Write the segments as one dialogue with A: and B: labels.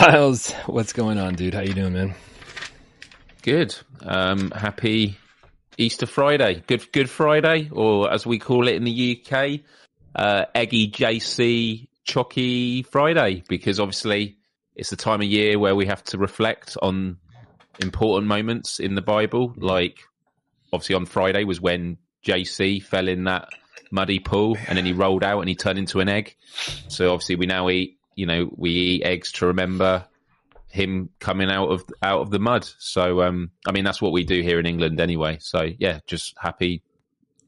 A: Miles, what's going on, dude? How you doing, man?
B: Good. Um, happy Easter Friday. Good Good Friday, or as we call it in the UK, uh, Eggy JC Chocky Friday, because obviously it's the time of year where we have to reflect on important moments in the Bible. Like, obviously, on Friday was when JC fell in that muddy pool and then he rolled out and he turned into an egg. So, obviously, we now eat, you know, we eat eggs to remember him coming out of out of the mud. So um, I mean that's what we do here in England anyway. So yeah, just happy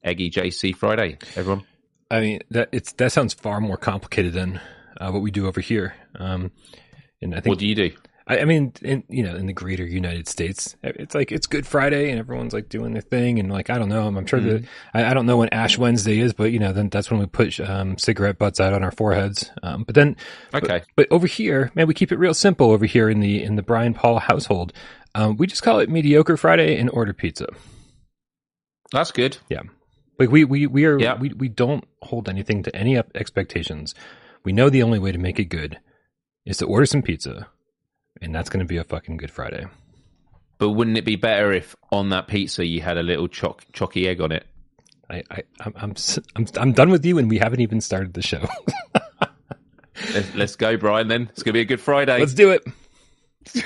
B: eggy JC Friday, everyone.
A: I mean that it's that sounds far more complicated than uh, what we do over here. Um, and I think
B: what do you do?
A: I, I mean, in, you know, in the greater United States, it's like it's Good Friday and everyone's like doing their thing, and like I don't know, I'm, I'm sure mm. that I, I, don't know when Ash Wednesday is, but you know, then that's when we put um, cigarette butts out on our foreheads. Um, but then,
B: okay,
A: but, but, over here, man, we keep it real simple over here in the in the Brian Paul household. Um, we just call it mediocre Friday and order pizza.
B: That's good.
A: Yeah, like we we we are yeah. we we don't hold anything to any expectations. We know the only way to make it good is to order some pizza and that's going to be a fucking Good Friday.
B: But wouldn't it be better if on that pizza you had a little choc- chalky egg on it?
A: I, I, I'm, I'm, I'm, I'm done with you, and we haven't even started the show.
B: let's, let's go, Brian. Then it's going to be a good Friday.
A: Let's do it.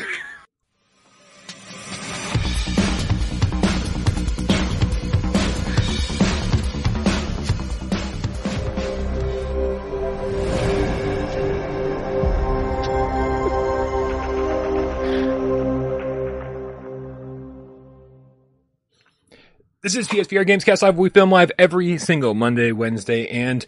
A: This is PSVR Gamescast Live. We film live every single Monday, Wednesday, and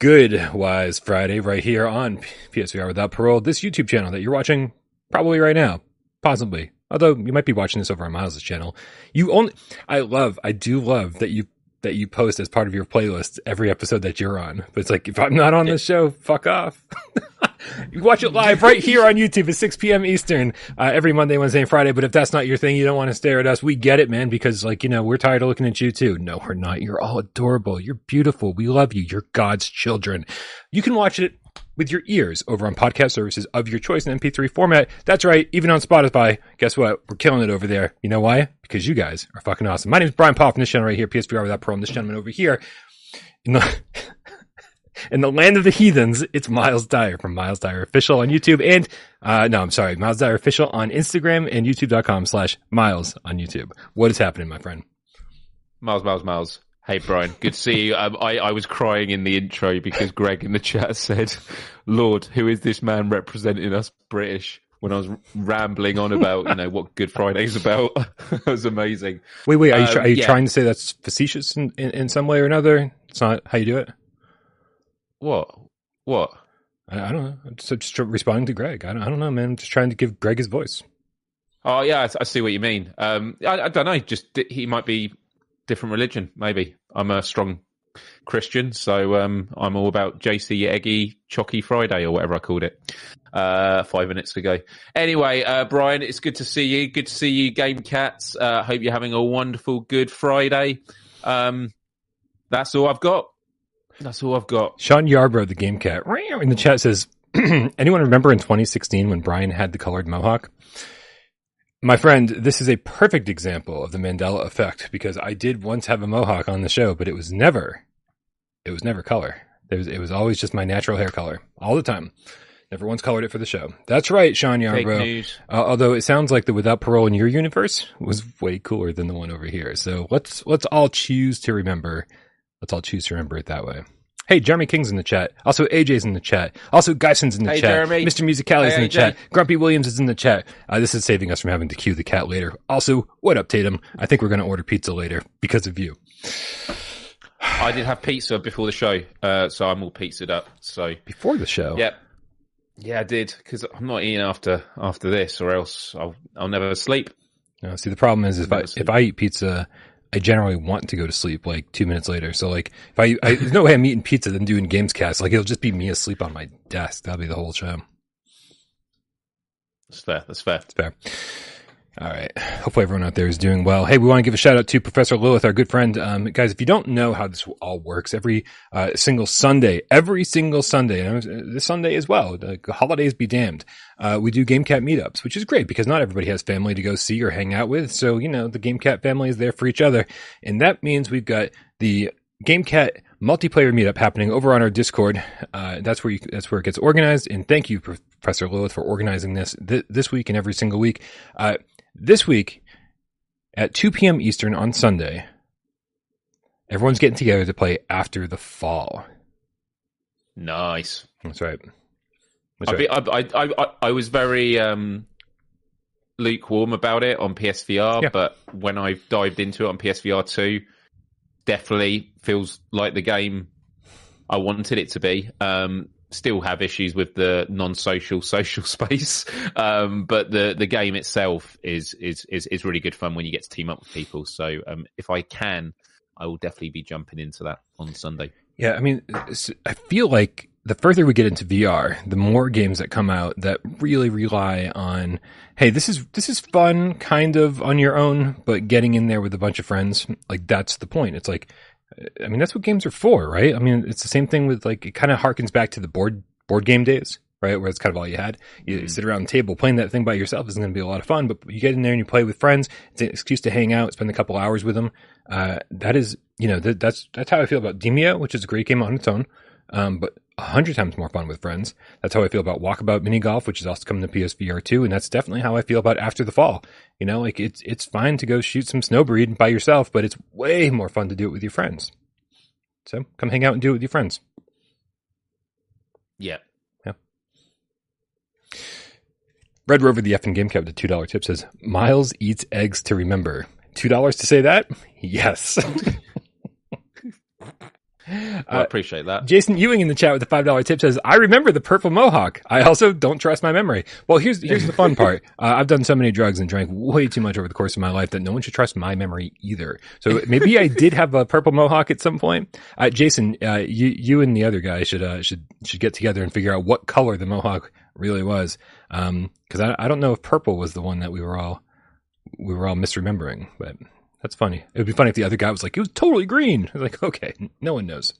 A: Good Wise Friday right here on PSVR Without Parole, this YouTube channel that you're watching probably right now, possibly. Although you might be watching this over on Miles' channel. You only, I love, I do love that you that you post as part of your playlist every episode that you're on. But it's like, if I'm not on this show, fuck off. you watch it live right here on YouTube at 6 p.m. Eastern uh, every Monday, Wednesday, and Friday. But if that's not your thing, you don't want to stare at us. We get it, man, because like, you know, we're tired of looking at you too. No, we're not. You're all adorable. You're beautiful. We love you. You're God's children. You can watch it with your ears over on podcast services of your choice in MP3 format. That's right, even on Spotify. Guess what? We're killing it over there. You know why? Because you guys are fucking awesome. My name is Brian Paul from this channel right here, PSVR without pro. And this gentleman over here. In the in the land of the heathens, it's Miles Dyer from Miles Dyer Official on YouTube and uh no, I'm sorry, Miles Dyer Official on Instagram and youtube.com slash Miles on YouTube. What is happening, my friend?
B: Miles, Miles, Miles. Hey Brian, good to see you. Um, I, I was crying in the intro because Greg in the chat said, "Lord, who is this man representing us British?" When I was rambling on about you know what Good Friday's about, it was amazing.
A: Wait, wait, are you, um, are you yeah. trying to say that's facetious in, in, in, some way or another? It's not how you do it.
B: What? What?
A: I, I don't know. I'm just, just, responding to Greg. I don't, I don't know, man. I'm just trying to give Greg his voice.
B: Oh yeah, I, I see what you mean. Um, I, I don't know. Just he might be different religion, maybe. I'm a strong Christian, so um, I'm all about JC Eggy Chocky Friday or whatever I called it uh, five minutes ago. Anyway, uh, Brian, it's good to see you. Good to see you, Game Cats. Uh, hope you're having a wonderful, good Friday. Um, that's all I've got. That's all I've got.
A: Sean Yarbrough, the Game Cat, in the chat says, "Anyone remember in 2016 when Brian had the colored mohawk?" My friend, this is a perfect example of the Mandela effect because I did once have a mohawk on the show, but it was never, it was never color. It was, it was always just my natural hair color all the time. Never once colored it for the show. That's right, Sean Yarbrough. Uh, although it sounds like the Without Parole in your universe was way cooler than the one over here. So let's let's all choose to remember. Let's all choose to remember it that way. Hey, Jeremy King's in the chat. Also, AJ's in the chat. Also, Geison's in the
B: hey,
A: chat.
B: Jeremy.
A: Mr. Musicality's hey, in the AJ. chat. Grumpy Williams is in the chat. Uh, this is saving us from having to cue the cat later. Also, what up, Tatum? I think we're going to order pizza later because of you.
B: I did have pizza before the show, uh, so I'm all pizzaed up. So
A: before the show,
B: yep, yeah, I did because I'm not eating after after this, or else I'll I'll never sleep.
A: No, see, the problem is if I if I eat pizza I generally want to go to sleep like two minutes later. So like if I, I there's no way I'm eating pizza then doing games cast. Like it'll just be me asleep on my desk. That'll be the whole show.
B: That's fair. That's fair.
A: That's fair. All right. Hopefully everyone out there is doing well. Hey, we want to give a shout out to Professor Lilith, our good friend. Um, guys, if you don't know how this all works, every uh, single Sunday, every single Sunday, and this Sunday as well, the holidays be damned, uh, we do GameCat meetups, which is great because not everybody has family to go see or hang out with. So, you know, the GameCat family is there for each other. And that means we've got the GameCat multiplayer meetup happening over on our Discord. Uh, that's where you, that's where it gets organized. And thank you, Professor Lilith, for organizing this th- this week and every single week. Uh, this week at 2 p.m. Eastern on Sunday, everyone's getting together to play After the Fall.
B: Nice.
A: That's right.
B: That's I, right. I, I, I, I, was very um, lukewarm about it on PSVR, yeah. but when I've dived into it on PSVR 2, definitely feels like the game I wanted it to be. Um, still have issues with the non-social social space, um, but the the game itself is, is is is really good fun when you get to team up with people. So um, if I can, I will definitely be jumping into that on Sunday.
A: Yeah, I mean, I feel like the further we get into VR, the more games that come out that really rely on, hey, this is this is fun, kind of on your own, but getting in there with a bunch of friends, like that's the point. It's like I mean, that's what games are for, right? I mean, it's the same thing with like, it kind of harkens back to the board, board game days, right? Where it's kind of all you had. You mm-hmm. sit around the table playing that thing by yourself isn't going to be a lot of fun, but you get in there and you play with friends. It's an excuse to hang out, spend a couple hours with them. Uh, that is, you know, that, that's, that's how I feel about Demeo, which is a great game on its own. Um, but hundred times more fun with friends. That's how I feel about Walkabout Mini Golf, which is also coming to PSVR 2. And that's definitely how I feel about After the Fall. You know, like it's, it's fine to go shoot some snowbreed by yourself, but it's way more fun to do it with your friends. So come hang out and do it with your friends.
B: Yeah.
A: Yeah. Red Rover, the F and Game Cat, the $2 tip says, Miles eats eggs to remember. $2 to say that? Yes.
B: I uh, appreciate that.
A: Jason Ewing in the chat with the five dollar tip says, "I remember the purple mohawk. I also don't trust my memory." Well, here's here's the fun part. Uh, I've done so many drugs and drank way too much over the course of my life that no one should trust my memory either. So maybe I did have a purple mohawk at some point. Uh, Jason, uh, you you and the other guy should uh, should should get together and figure out what color the mohawk really was, because um, I I don't know if purple was the one that we were all we were all misremembering, but that's funny. It would be funny if the other guy was like, it was totally green. I was like, okay, no one knows.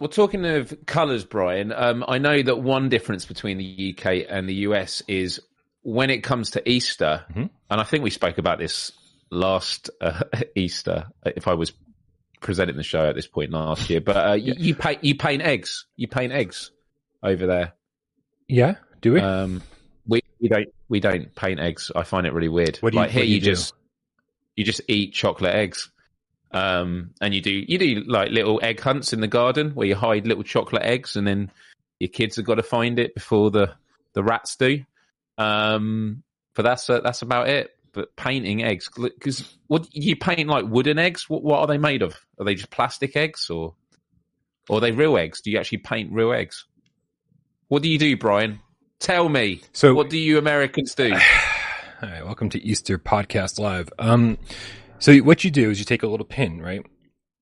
B: Well, talking of colours, Brian, um, I know that one difference between the UK and the US is when it comes to Easter, mm-hmm. and I think we spoke about this last uh, Easter, if I was presenting the show at this point last year. But uh, you, you, paint you paint eggs. You paint eggs over there.
A: Yeah, do we?
B: Um, we we don't we don't paint eggs. I find it really weird.
A: What do you, like, here you, you just
B: you just eat chocolate eggs. Um, and you do you do like little egg hunts in the garden where you hide little chocolate eggs, and then your kids have got to find it before the the rats do. Um, but that's uh, that's about it. But painting eggs, because what you paint like wooden eggs? What what are they made of? Are they just plastic eggs, or or are they real eggs? Do you actually paint real eggs? What do you do, Brian? Tell me. So, what do you Americans do?
A: All right, welcome to Easter Podcast Live. Um, so what you do is you take a little pin, right,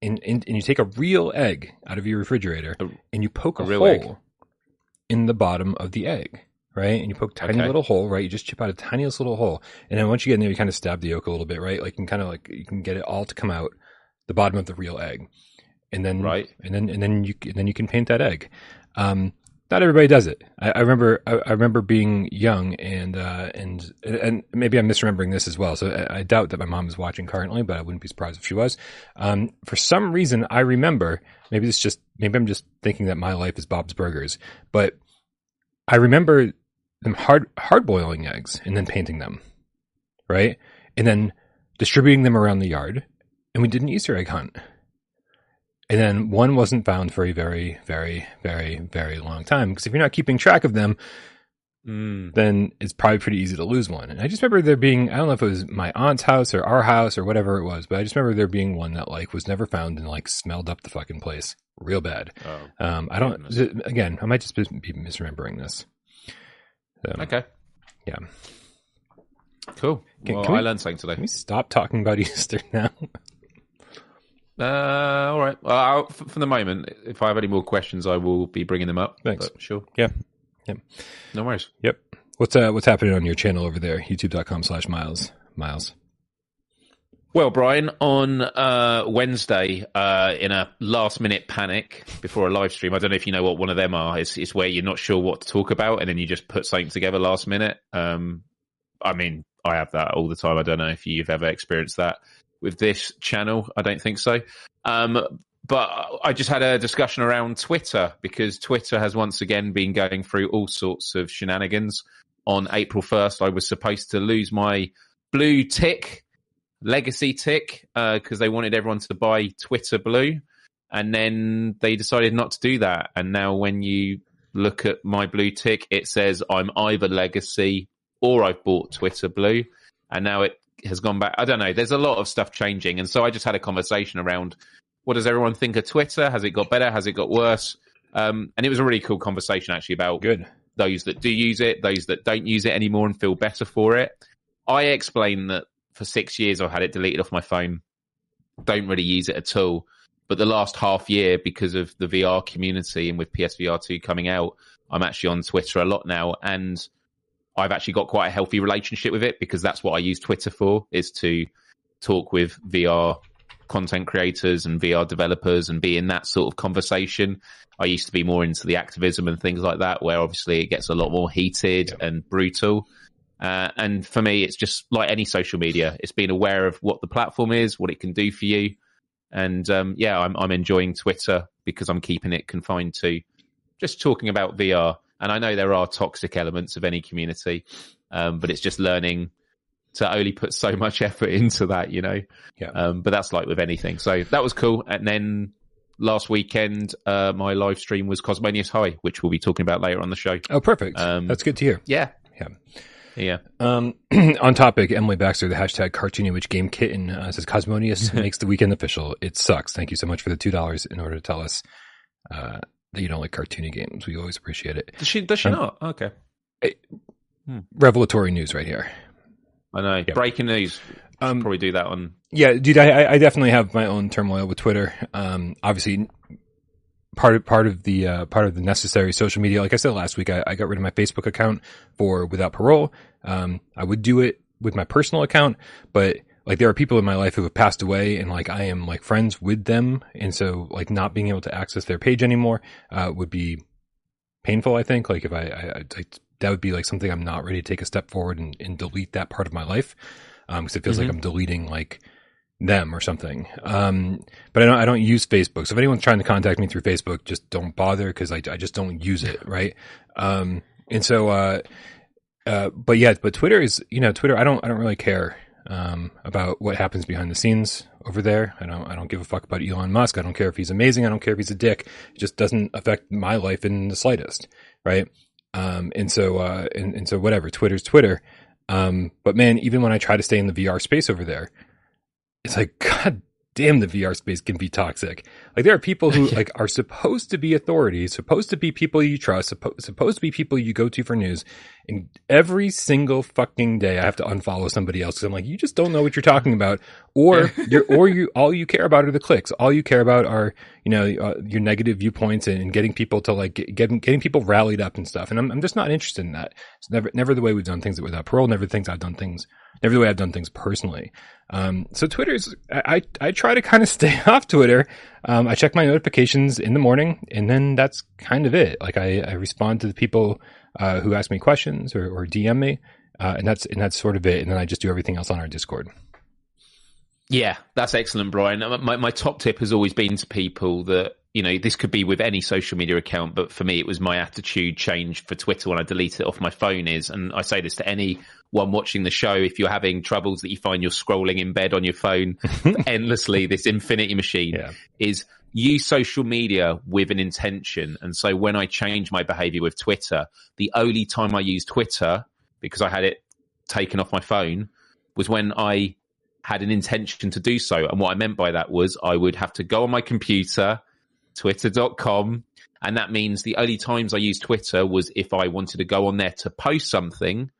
A: and and, and you take a real egg out of your refrigerator, a, and you poke a, a hole egg. in the bottom of the egg, right, and you poke a tiny okay. little hole, right. You just chip out a tiniest little hole, and then once you get in there, you kind of stab the yolk a little bit, right, like you can kind of like you can get it all to come out the bottom of the real egg, and then
B: right,
A: and then and then you and then you can paint that egg. Um, not everybody does it. I, I remember I, I, remember being young and uh, and and maybe I'm misremembering this as well. So I, I, doubt that my mom is watching currently, but I wouldn't be surprised if she was. Um, for some reason, I remember maybe it's just maybe I'm just thinking that my life is Bob's Burgers, but I remember them hard hard boiling eggs and then painting them, right, and then distributing them around the yard, and we did an Easter egg hunt and then one wasn't found for a very, very, very, very long time. Because if you're not keeping track of them, mm. then it's probably pretty easy to lose one. And I just remember there being, I don't know if it was my aunt's house or our house or whatever it was, but I just remember there being one that like was never found and like smelled up the fucking place real bad. Oh, um, I don't, goodness. again, I might just be misremembering this.
B: So, okay.
A: Yeah.
B: Cool. Can, well, can we, I learned something today.
A: Can we stop talking about Easter now?
B: Uh, all right. Well, for the moment, if I have any more questions, I will be bringing them up.
A: Thanks.
B: Sure.
A: Yeah. Yeah.
B: No worries.
A: Yep. What's uh, what's happening on your channel over there? YouTube.com slash Miles. Miles.
B: Well, Brian, on uh, Wednesday, uh, in a last minute panic before a live stream, I don't know if you know what one of them are. It's, it's where you're not sure what to talk about and then you just put something together last minute. Um, I mean, I have that all the time. I don't know if you've ever experienced that with this channel. I don't think so. Um, but I just had a discussion around Twitter because Twitter has once again been going through all sorts of shenanigans. On April 1st, I was supposed to lose my blue tick legacy tick because uh, they wanted everyone to buy Twitter Blue, and then they decided not to do that. And now, when you look at my blue tick, it says I'm either legacy or I've bought Twitter Blue, and now it has gone back. I don't know. There's a lot of stuff changing, and so I just had a conversation around what does everyone think of Twitter? Has it got better? Has it got worse? Um, and it was a really cool conversation actually about
A: good
B: those that do use it, those that don't use it anymore and feel better for it. I explained that for six years I've had it deleted off my phone. Don't really use it at all. But the last half year, because of the VR community and with PSVR 2 coming out, I'm actually on Twitter a lot now. And I've actually got quite a healthy relationship with it because that's what I use Twitter for is to talk with VR content creators and VR developers and be in that sort of conversation. I used to be more into the activism and things like that, where obviously it gets a lot more heated yeah. and brutal. Uh, and for me, it's just like any social media. It's being aware of what the platform is, what it can do for you. And um, yeah, I'm, I'm enjoying Twitter because I'm keeping it confined to just talking about VR. And I know there are toxic elements of any community, um, but it's just learning to only put so much effort into that, you know.
A: Yeah.
B: Um, but that's like with anything. So that was cool. And then last weekend, uh, my live stream was Cosmonious High, which we'll be talking about later on the show.
A: Oh, perfect. Um, that's good to hear.
B: Yeah.
A: Yeah.
B: Yeah.
A: Um, on topic, Emily Baxter, the hashtag cartoony witch game kitten uh, says Cosmonious makes the weekend official. It sucks. Thank you so much for the two dollars in order to tell us uh, that you don't like cartoony games. We always appreciate it.
B: Does she? Does she um, not? Okay.
A: It, hmm. Revelatory news right here.
B: I know. Breaking news. Um, probably do that on.
A: Yeah, dude. I, I definitely have my own turmoil with Twitter. Um, obviously, part of part of the uh, part of the necessary social media. Like I said last week, I, I got rid of my Facebook account for Without Parole. Um, I would do it with my personal account, but like there are people in my life who have passed away, and like I am like friends with them, and so like not being able to access their page anymore uh, would be painful. I think like if I, I, I, that would be like something I'm not ready to take a step forward and, and delete that part of my life because um, it feels mm-hmm. like I'm deleting like them or something. Um, but I don't, I don't use Facebook. So if anyone's trying to contact me through Facebook, just don't bother because I, I just don't use it. Right. Um, and so, uh, uh, but yeah, but Twitter is, you know, Twitter, I don't, I don't really care, um, about what happens behind the scenes over there. I don't, I don't give a fuck about Elon Musk. I don't care if he's amazing. I don't care if he's a dick. It just doesn't affect my life in the slightest. Right. Um, and so, uh, and, and so whatever, Twitter's Twitter. Um, but man, even when I try to stay in the VR space over there, it's like, God damn, the VR space can be toxic. Like there are people who like are supposed to be authorities, supposed to be people you trust, suppo- supposed to be people you go to for news. And every single fucking day I have to unfollow somebody else because I'm like, you just don't know what you're talking about. Or you're, or you, all you care about are the clicks. All you care about are, you know, uh, your negative viewpoints and, and, getting people to like, get, getting, getting people rallied up and stuff. And I'm, I'm just not interested in that. It's never, never the way we've done things without parole, never things I've done things, never the way I've done things personally. Um, so Twitter's, I, I, I try to kind of stay off Twitter. Um, I check my notifications in the morning and then that's kind of it. Like I, I respond to the people, uh, who ask me questions or, or DM me. Uh, and that's, and that's sort of it. And then I just do everything else on our Discord.
B: Yeah, that's excellent, Brian. My, my top tip has always been to people that you know, this could be with any social media account, but for me, it was my attitude change for Twitter when I deleted it off my phone is, and I say this to anyone watching the show, if you're having troubles that you find you're scrolling in bed on your phone endlessly, this infinity machine yeah. is use social media with an intention. And so when I changed my behavior with Twitter, the only time I used Twitter because I had it taken off my phone was when I had an intention to do so. And what I meant by that was I would have to go on my computer, twitter.com. And that means the only times I used Twitter was if I wanted to go on there to post something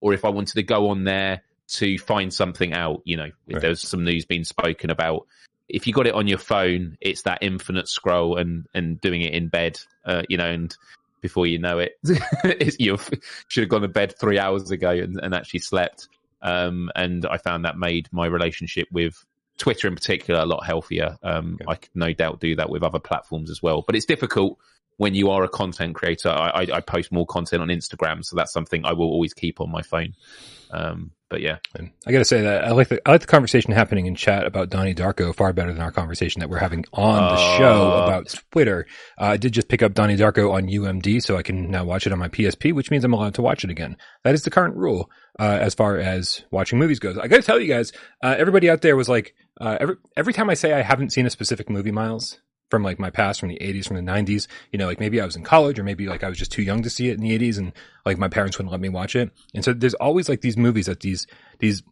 B: or if I wanted to go on there to find something out, you know, if right. there's some news being spoken about. If you got it on your phone, it's that infinite scroll and, and doing it in bed, uh, you know, and before you know it, you should have gone to bed three hours ago and, and actually slept. Um, and I found that made my relationship with Twitter in particular a lot healthier. Um, okay. I could no doubt do that with other platforms as well, but it's difficult when you are a content creator. I, I, I post more content on Instagram, so that's something I will always keep on my phone. Um, but yeah,
A: I got to say that I like the I like the conversation happening in chat about Donnie Darko far better than our conversation that we're having on the uh, show about Twitter. Uh, I did just pick up Donnie Darko on UMD, so I can now watch it on my PSP, which means I'm allowed to watch it again. That is the current rule uh, as far as watching movies goes. I got to tell you guys, uh, everybody out there was like, uh, every every time I say I haven't seen a specific movie, Miles, from like my past from the 80s from the 90s you know like maybe i was in college or maybe like i was just too young to see it in the 80s and like my parents wouldn't let me watch it. And so there's always like these movies that these these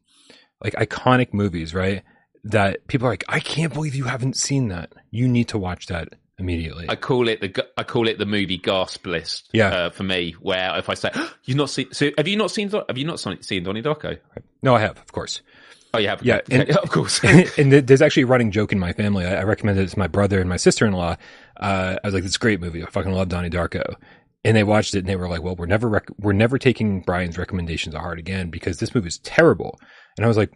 A: like iconic movies right that people are like i can't believe you haven't seen that. You need to watch that immediately.
B: I call it the i call it the movie gasp list
A: yeah.
B: uh, for me where if i say oh, you've not seen so have you not seen have you not seen donnie darko?
A: No i have of course
B: Oh, you have?
A: Yeah, and,
B: of course.
A: and, there's actually a running joke in my family. I, I recommended it to my brother and my sister-in-law. Uh, I was like, "It's a great movie. I fucking love Donnie Darko." And they watched it and they were like, "Well, we're never rec- we're never taking Brian's recommendations to heart again because this movie is terrible." And I was like,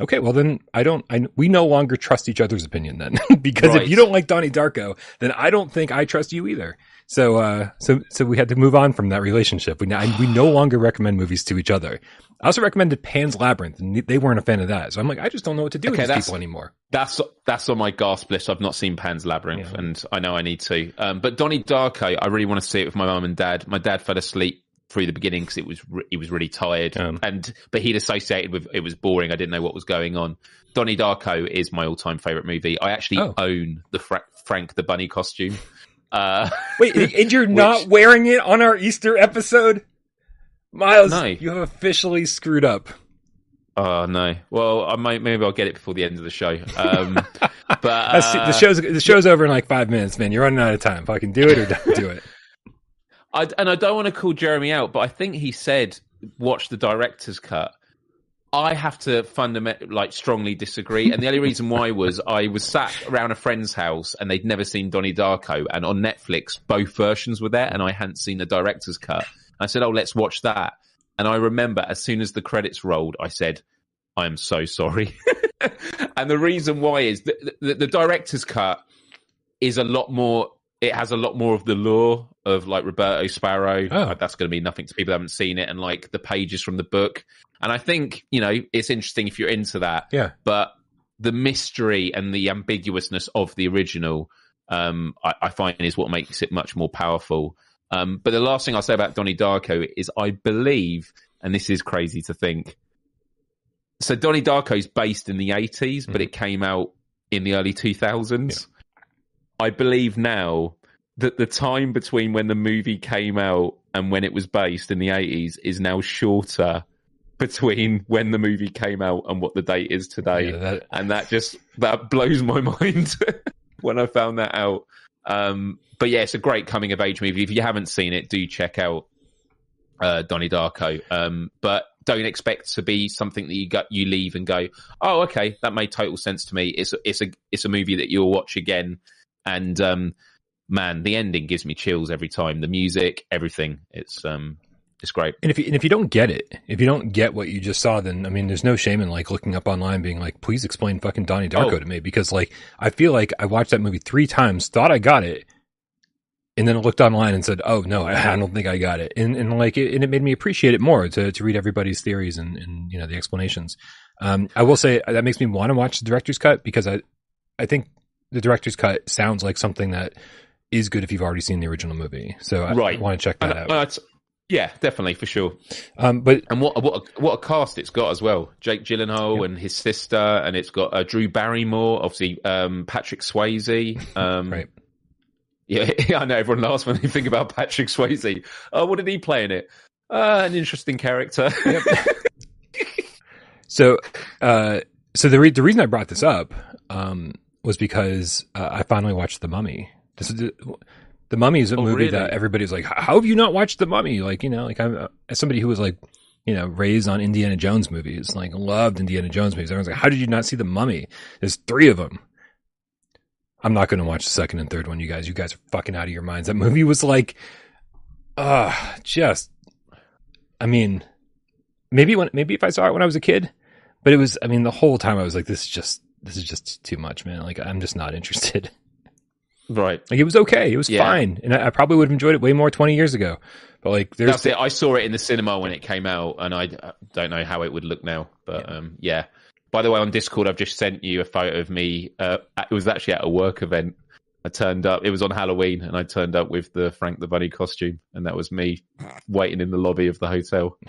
A: "Okay, well then I don't. I we no longer trust each other's opinion then because right. if you don't like Donnie Darko, then I don't think I trust you either." So, uh, so, so we had to move on from that relationship. We, we no longer recommend movies to each other. I also recommended Pan's Labyrinth, and they weren't a fan of that. So I'm like, I just don't know what to do okay, with these people anymore.
B: That's that's on my gasp list. I've not seen Pan's Labyrinth, yeah. and I know I need to. Um, but Donnie Darko, I really want to see it with my mum and dad. My dad fell asleep through the beginning because it was re- he was really tired, um, and but he'd associated with it was boring. I didn't know what was going on. Donnie Darko is my all time favorite movie. I actually oh. own the Fra- Frank the Bunny costume. Uh,
A: Wait, and you're which, not wearing it on our Easter episode? Miles, no. you have officially screwed up.
B: Oh no! Well, I might maybe I'll get it before the end of the show. Um, but uh,
A: the show's the show's over in like five minutes, man. You're running out of time. Fucking do it or don't do it.
B: I, and I don't want to call Jeremy out, but I think he said watch the director's cut. I have to fundamentally, like, strongly disagree. And the only reason why was I was sat around a friend's house and they'd never seen Donnie Darko, and on Netflix both versions were there, and I hadn't seen the director's cut. I said, "Oh, let's watch that." And I remember as soon as the credits rolled, I said, "I am so sorry." and the reason why is the, the, the director's cut is a lot more. It has a lot more of the lore of like Roberta Sparrow. Oh. That's going to be nothing to people who haven't seen it, and like the pages from the book. And I think you know it's interesting if you're into that.
A: Yeah.
B: But the mystery and the ambiguousness of the original, um, I, I find is what makes it much more powerful. Um, but the last thing I'll say about Donnie Darko is I believe, and this is crazy to think. So Donnie Darko is based in the 80s, mm. but it came out in the early 2000s. Yeah. I believe now that the time between when the movie came out and when it was based in the 80s is now shorter between when the movie came out and what the date is today. Yeah, that... And that just that blows my mind when I found that out. Um, but yeah, it's a great coming of age movie. If you haven't seen it, do check out uh, Donnie Darko. Um, but don't expect to be something that you got you leave and go, oh, okay, that made total sense to me. It's a, it's a it's a movie that you'll watch again, and um, man, the ending gives me chills every time. The music, everything, it's um, it's great.
A: And if you, and if you don't get it, if you don't get what you just saw, then I mean, there's no shame in like looking up online, being like, please explain fucking Donnie Darko oh. to me, because like I feel like I watched that movie three times, thought I got it, and then I looked online and said, "Oh no, I, don't think I got it," and and like it, and it made me appreciate it more to to read everybody's theories and and you know the explanations. Um, I will say that makes me want to watch the director's cut because I I think the director's cut sounds like something that is good if you've already seen the original movie. So I, right. Want to check that uh, out.
B: Uh, yeah, definitely for sure.
A: Um, but
B: and what what a, what a cast it's got as well. Jake Gyllenhaal yep. and his sister, and it's got uh, Drew Barrymore, obviously um, Patrick Swayze. Um, right. Yeah, I know everyone laughs when they think about Patrick Swayze. Oh, what did he play in it? Uh, an interesting character. Yep.
A: so, uh, so the re- the reason I brought this up um, was because uh, I finally watched The Mummy. This is, the Mummy is a oh, movie really? that everybody's like, how have you not watched The Mummy? Like, you know, like I'm uh, as somebody who was like, you know, raised on Indiana Jones movies, like loved Indiana Jones movies. Everyone's like, how did you not see The Mummy? There's three of them. I'm not going to watch the second and third one, you guys. You guys are fucking out of your minds. That movie was like, uh just I mean maybe when maybe if I saw it when I was a kid, but it was I mean the whole time I was like this is just this is just too much, man. Like I'm just not interested.
B: Right.
A: Like it was okay, it was
B: Yeah.
A: fine, and I, I probably would have enjoyed it way more 20 years ago. But like there's
B: That's it. I saw it in the cinema when it came out, and I don't know how it would look now. But um, yeah. By the way, on Discord, I've just sent you a photo of me. Uh, it was actually at a work event. I turned up. It was on Halloween, and I turned up with the Frank the Bunny costume, and that was me waiting in the lobby of the hotel.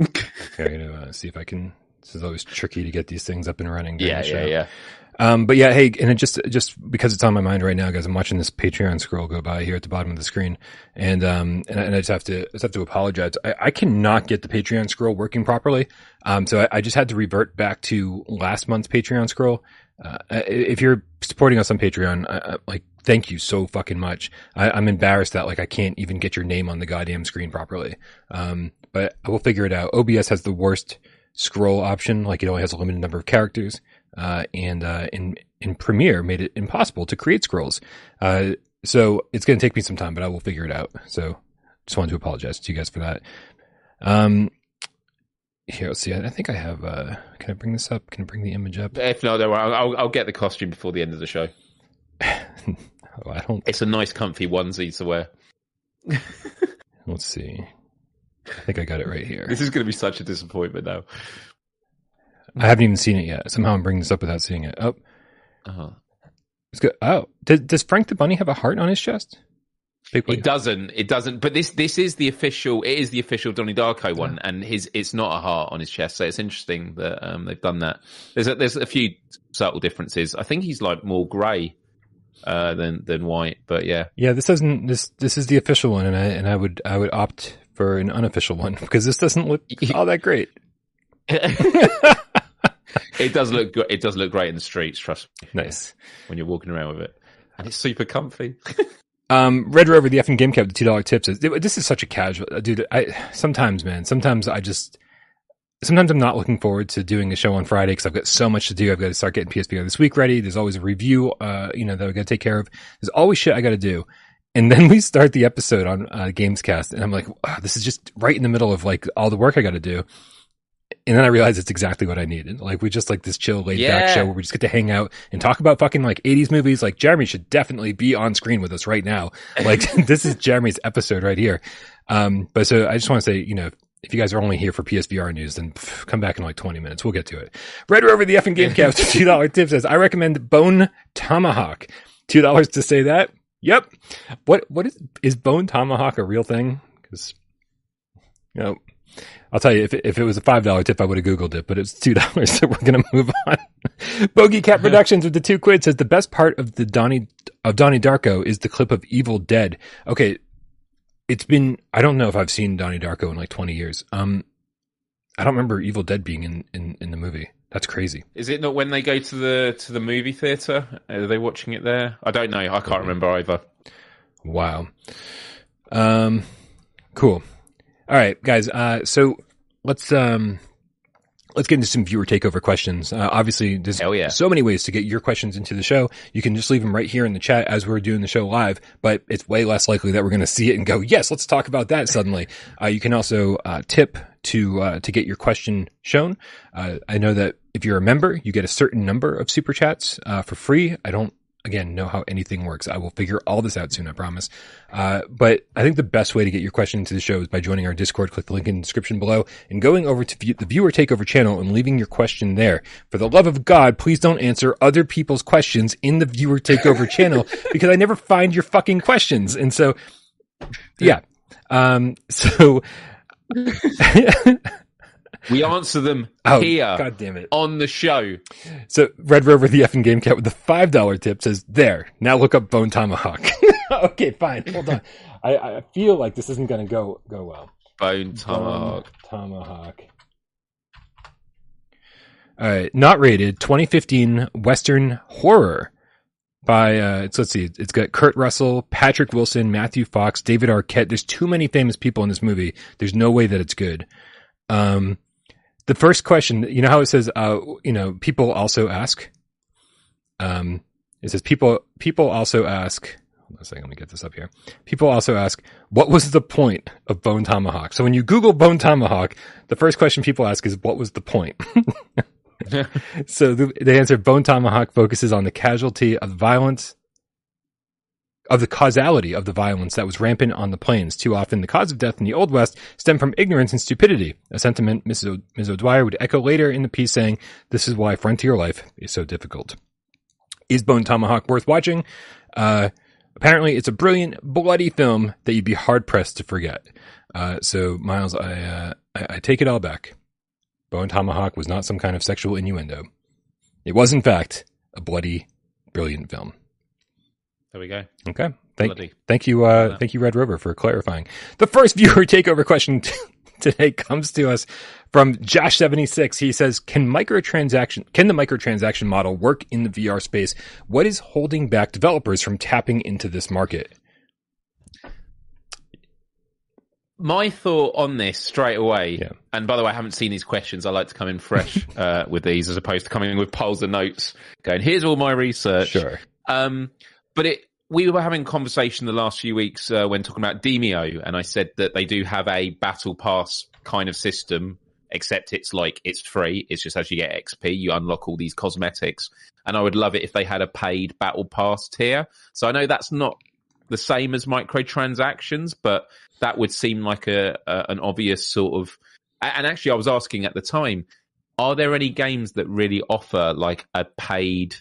A: Okay, I'm gonna uh, see if I can. This is always tricky to get these things up and running.
B: Yeah, yeah, yeah.
A: Um, but yeah, hey, and it just just because it's on my mind right now, guys, I'm watching this Patreon scroll go by here at the bottom of the screen, and um, and, I- and I just have to just have to apologize. I, I cannot get the Patreon scroll working properly, um, so I, I just had to revert back to last month's Patreon scroll. Uh, if you're supporting us on Patreon, I, like, thank you so fucking much. I, I'm embarrassed that like I can't even get your name on the goddamn screen properly. Um, but I will figure it out. OBS has the worst scroll option. Like it only has a limited number of characters. Uh, and, uh, in, in Premiere made it impossible to create scrolls. Uh, so it's going to take me some time, but I will figure it out. So just wanted to apologize to you guys for that. Um, here, let's see. I, I think I have, uh, can I bring this up? Can I bring the image up?
B: If not, don't worry. I'll, I'll, I'll get the costume before the end of the show.
A: Oh, I don't,
B: It's a nice, comfy onesie to wear.
A: let's see. I think I got it right here.
B: This is going to be such a disappointment now.
A: I haven't even seen it yet. Somehow I'm bringing this up without seeing it. Oh,
B: Uh-huh.
A: it's good. Oh, does, does Frank the Bunny have a heart on his chest?
B: It doesn't. It doesn't. But this this is the official. It is the official Donnie Darko one, and his it's not a heart on his chest. So it's interesting that um, they've done that. There's a, there's a few subtle differences. I think he's like more grey uh, than than white. But yeah,
A: Yeah, this doesn't. This this is the official one, and I and I would I would opt for an unofficial one because this doesn't look all that great.
B: it does look good. It does look great in the streets. Trust me,
A: Nice.
B: when you're walking around with it, and it's super comfy.
A: Um, Red Rover, the effing game cat, the two dollar tips. Is, this is such a casual uh, dude. I sometimes, man, sometimes I just sometimes I'm not looking forward to doing a show on Friday because I've got so much to do. I've got to start getting PSVR this week ready. There's always a review, uh, you know, that I got to take care of. There's always shit I got to do. And then we start the episode on uh, Gamescast, and I'm like, "Ah, this is just right in the middle of like all the work I got to do. And then I realize it's exactly what I needed. Like we just like this chill, laid back
B: Yeah.
A: show where we just get to hang out and talk about fucking like 80s movies. Like Jeremy should definitely be on screen with us right now. Like this is Jeremy's episode right here. Um, but so I just want to say, you know, if you guys are only here for PSVR news, then pff, come back in like 20 minutes. We'll get to it. Red Rover, the effing game cats, $2 tip says, I recommend Bone Tomahawk. $2 to say that. Yep. What, what is, is Bone Tomahawk a real thing? Cause, you know, I'll tell you, if it, if it was a $5 tip, I would have Googled it, but it's $2. So we're going to move on. Bogey Cat Productions with the two quid says the best part of the Donnie, of Donnie Darko is the clip of Evil Dead. Okay. It's been, I don't know if I've seen Donnie Darko in like 20 years. Um, I don't remember Evil Dead being in, in, in the movie. That's crazy.
B: Is it not when they go to the to the movie theater? Are they watching it there? I don't know. I can't remember either.
A: Wow. Um, cool. All right, guys. Uh, so let's um, let's get into some viewer takeover questions. Uh, obviously, there's
B: yeah.
A: so many ways to get your questions into the show. You can just leave them right here in the chat as we're doing the show live, but it's way less likely that we're going to see it and go, yes, let's talk about that suddenly. Uh, you can also uh, tip to uh, to get your question shown. Uh, I know that if you're a member, you get a certain number of super chats uh, for free. I don't again know how anything works. I will figure all this out soon, I promise. Uh, but I think the best way to get your question into the show is by joining our Discord. Click the link in the description below and going over to view, the viewer takeover channel and leaving your question there. For the love of God, please don't answer other people's questions in the viewer takeover channel because I never find your fucking questions. And so, yeah. Um, so,
B: We answer them
A: oh,
B: here
A: God damn it.
B: on the show.
A: So Red Rover, the effing game cat with the five dollar tip says, "There, now look up Bone Tomahawk." okay, fine. Hold on. I, I feel like this isn't going to go go well.
B: Bone tomahawk.
A: Bone Tomahawk. All right, not rated. 2015 Western horror by uh, it's let's see, it's got Kurt Russell, Patrick Wilson, Matthew Fox, David Arquette. There's too many famous people in this movie. There's no way that it's good. Um, the first question, you know how it says, uh, you know, people also ask. Um, it says people people also ask. Hold on a second, let me get this up here. People also ask, what was the point of Bone Tomahawk? So when you Google Bone Tomahawk, the first question people ask is, what was the point? so the, the answer, Bone Tomahawk focuses on the casualty of violence, of the causality of the violence that was rampant on the plains. Too often, the cause of death in the Old West stemmed from ignorance and stupidity, a sentiment Mrs. O- Ms. O'Dwyer would echo later in the piece saying, this is why frontier life is so difficult. Is Bone Tomahawk worth watching? Uh, apparently it's a brilliant, bloody film that you'd be hard pressed to forget. Uh, so Miles, I, uh, I, I take it all back. Bone Tomahawk was not some kind of sexual innuendo. It was, in fact, a bloody, brilliant film.
B: There we go.
A: Okay. Thank,
B: Bloody.
A: thank you, uh, thank you, Red Rover, for clarifying. The first viewer takeover question t- today comes to us from Josh76. He says, can microtransaction, can the microtransaction model work in the VR space? What is holding back developers from tapping into this market?
B: My thought on this straight away,
A: Yeah.
B: and by the way, I haven't seen these questions. I like to come in fresh uh, with these as opposed to coming in with polls and notes, going, here's all my research.
A: Sure.
B: Um, but it, we were having conversation the last few weeks uh, when talking about Demeo, and I said that they do have a battle pass kind of system, except it's like it's free. It's just as you get XP, you unlock all these cosmetics. And I would love it if they had a paid battle pass tier. So I know that's not the same as microtransactions, but that would seem like a, a an obvious sort of. And actually, I was asking at the time, are there any games that really offer like a paid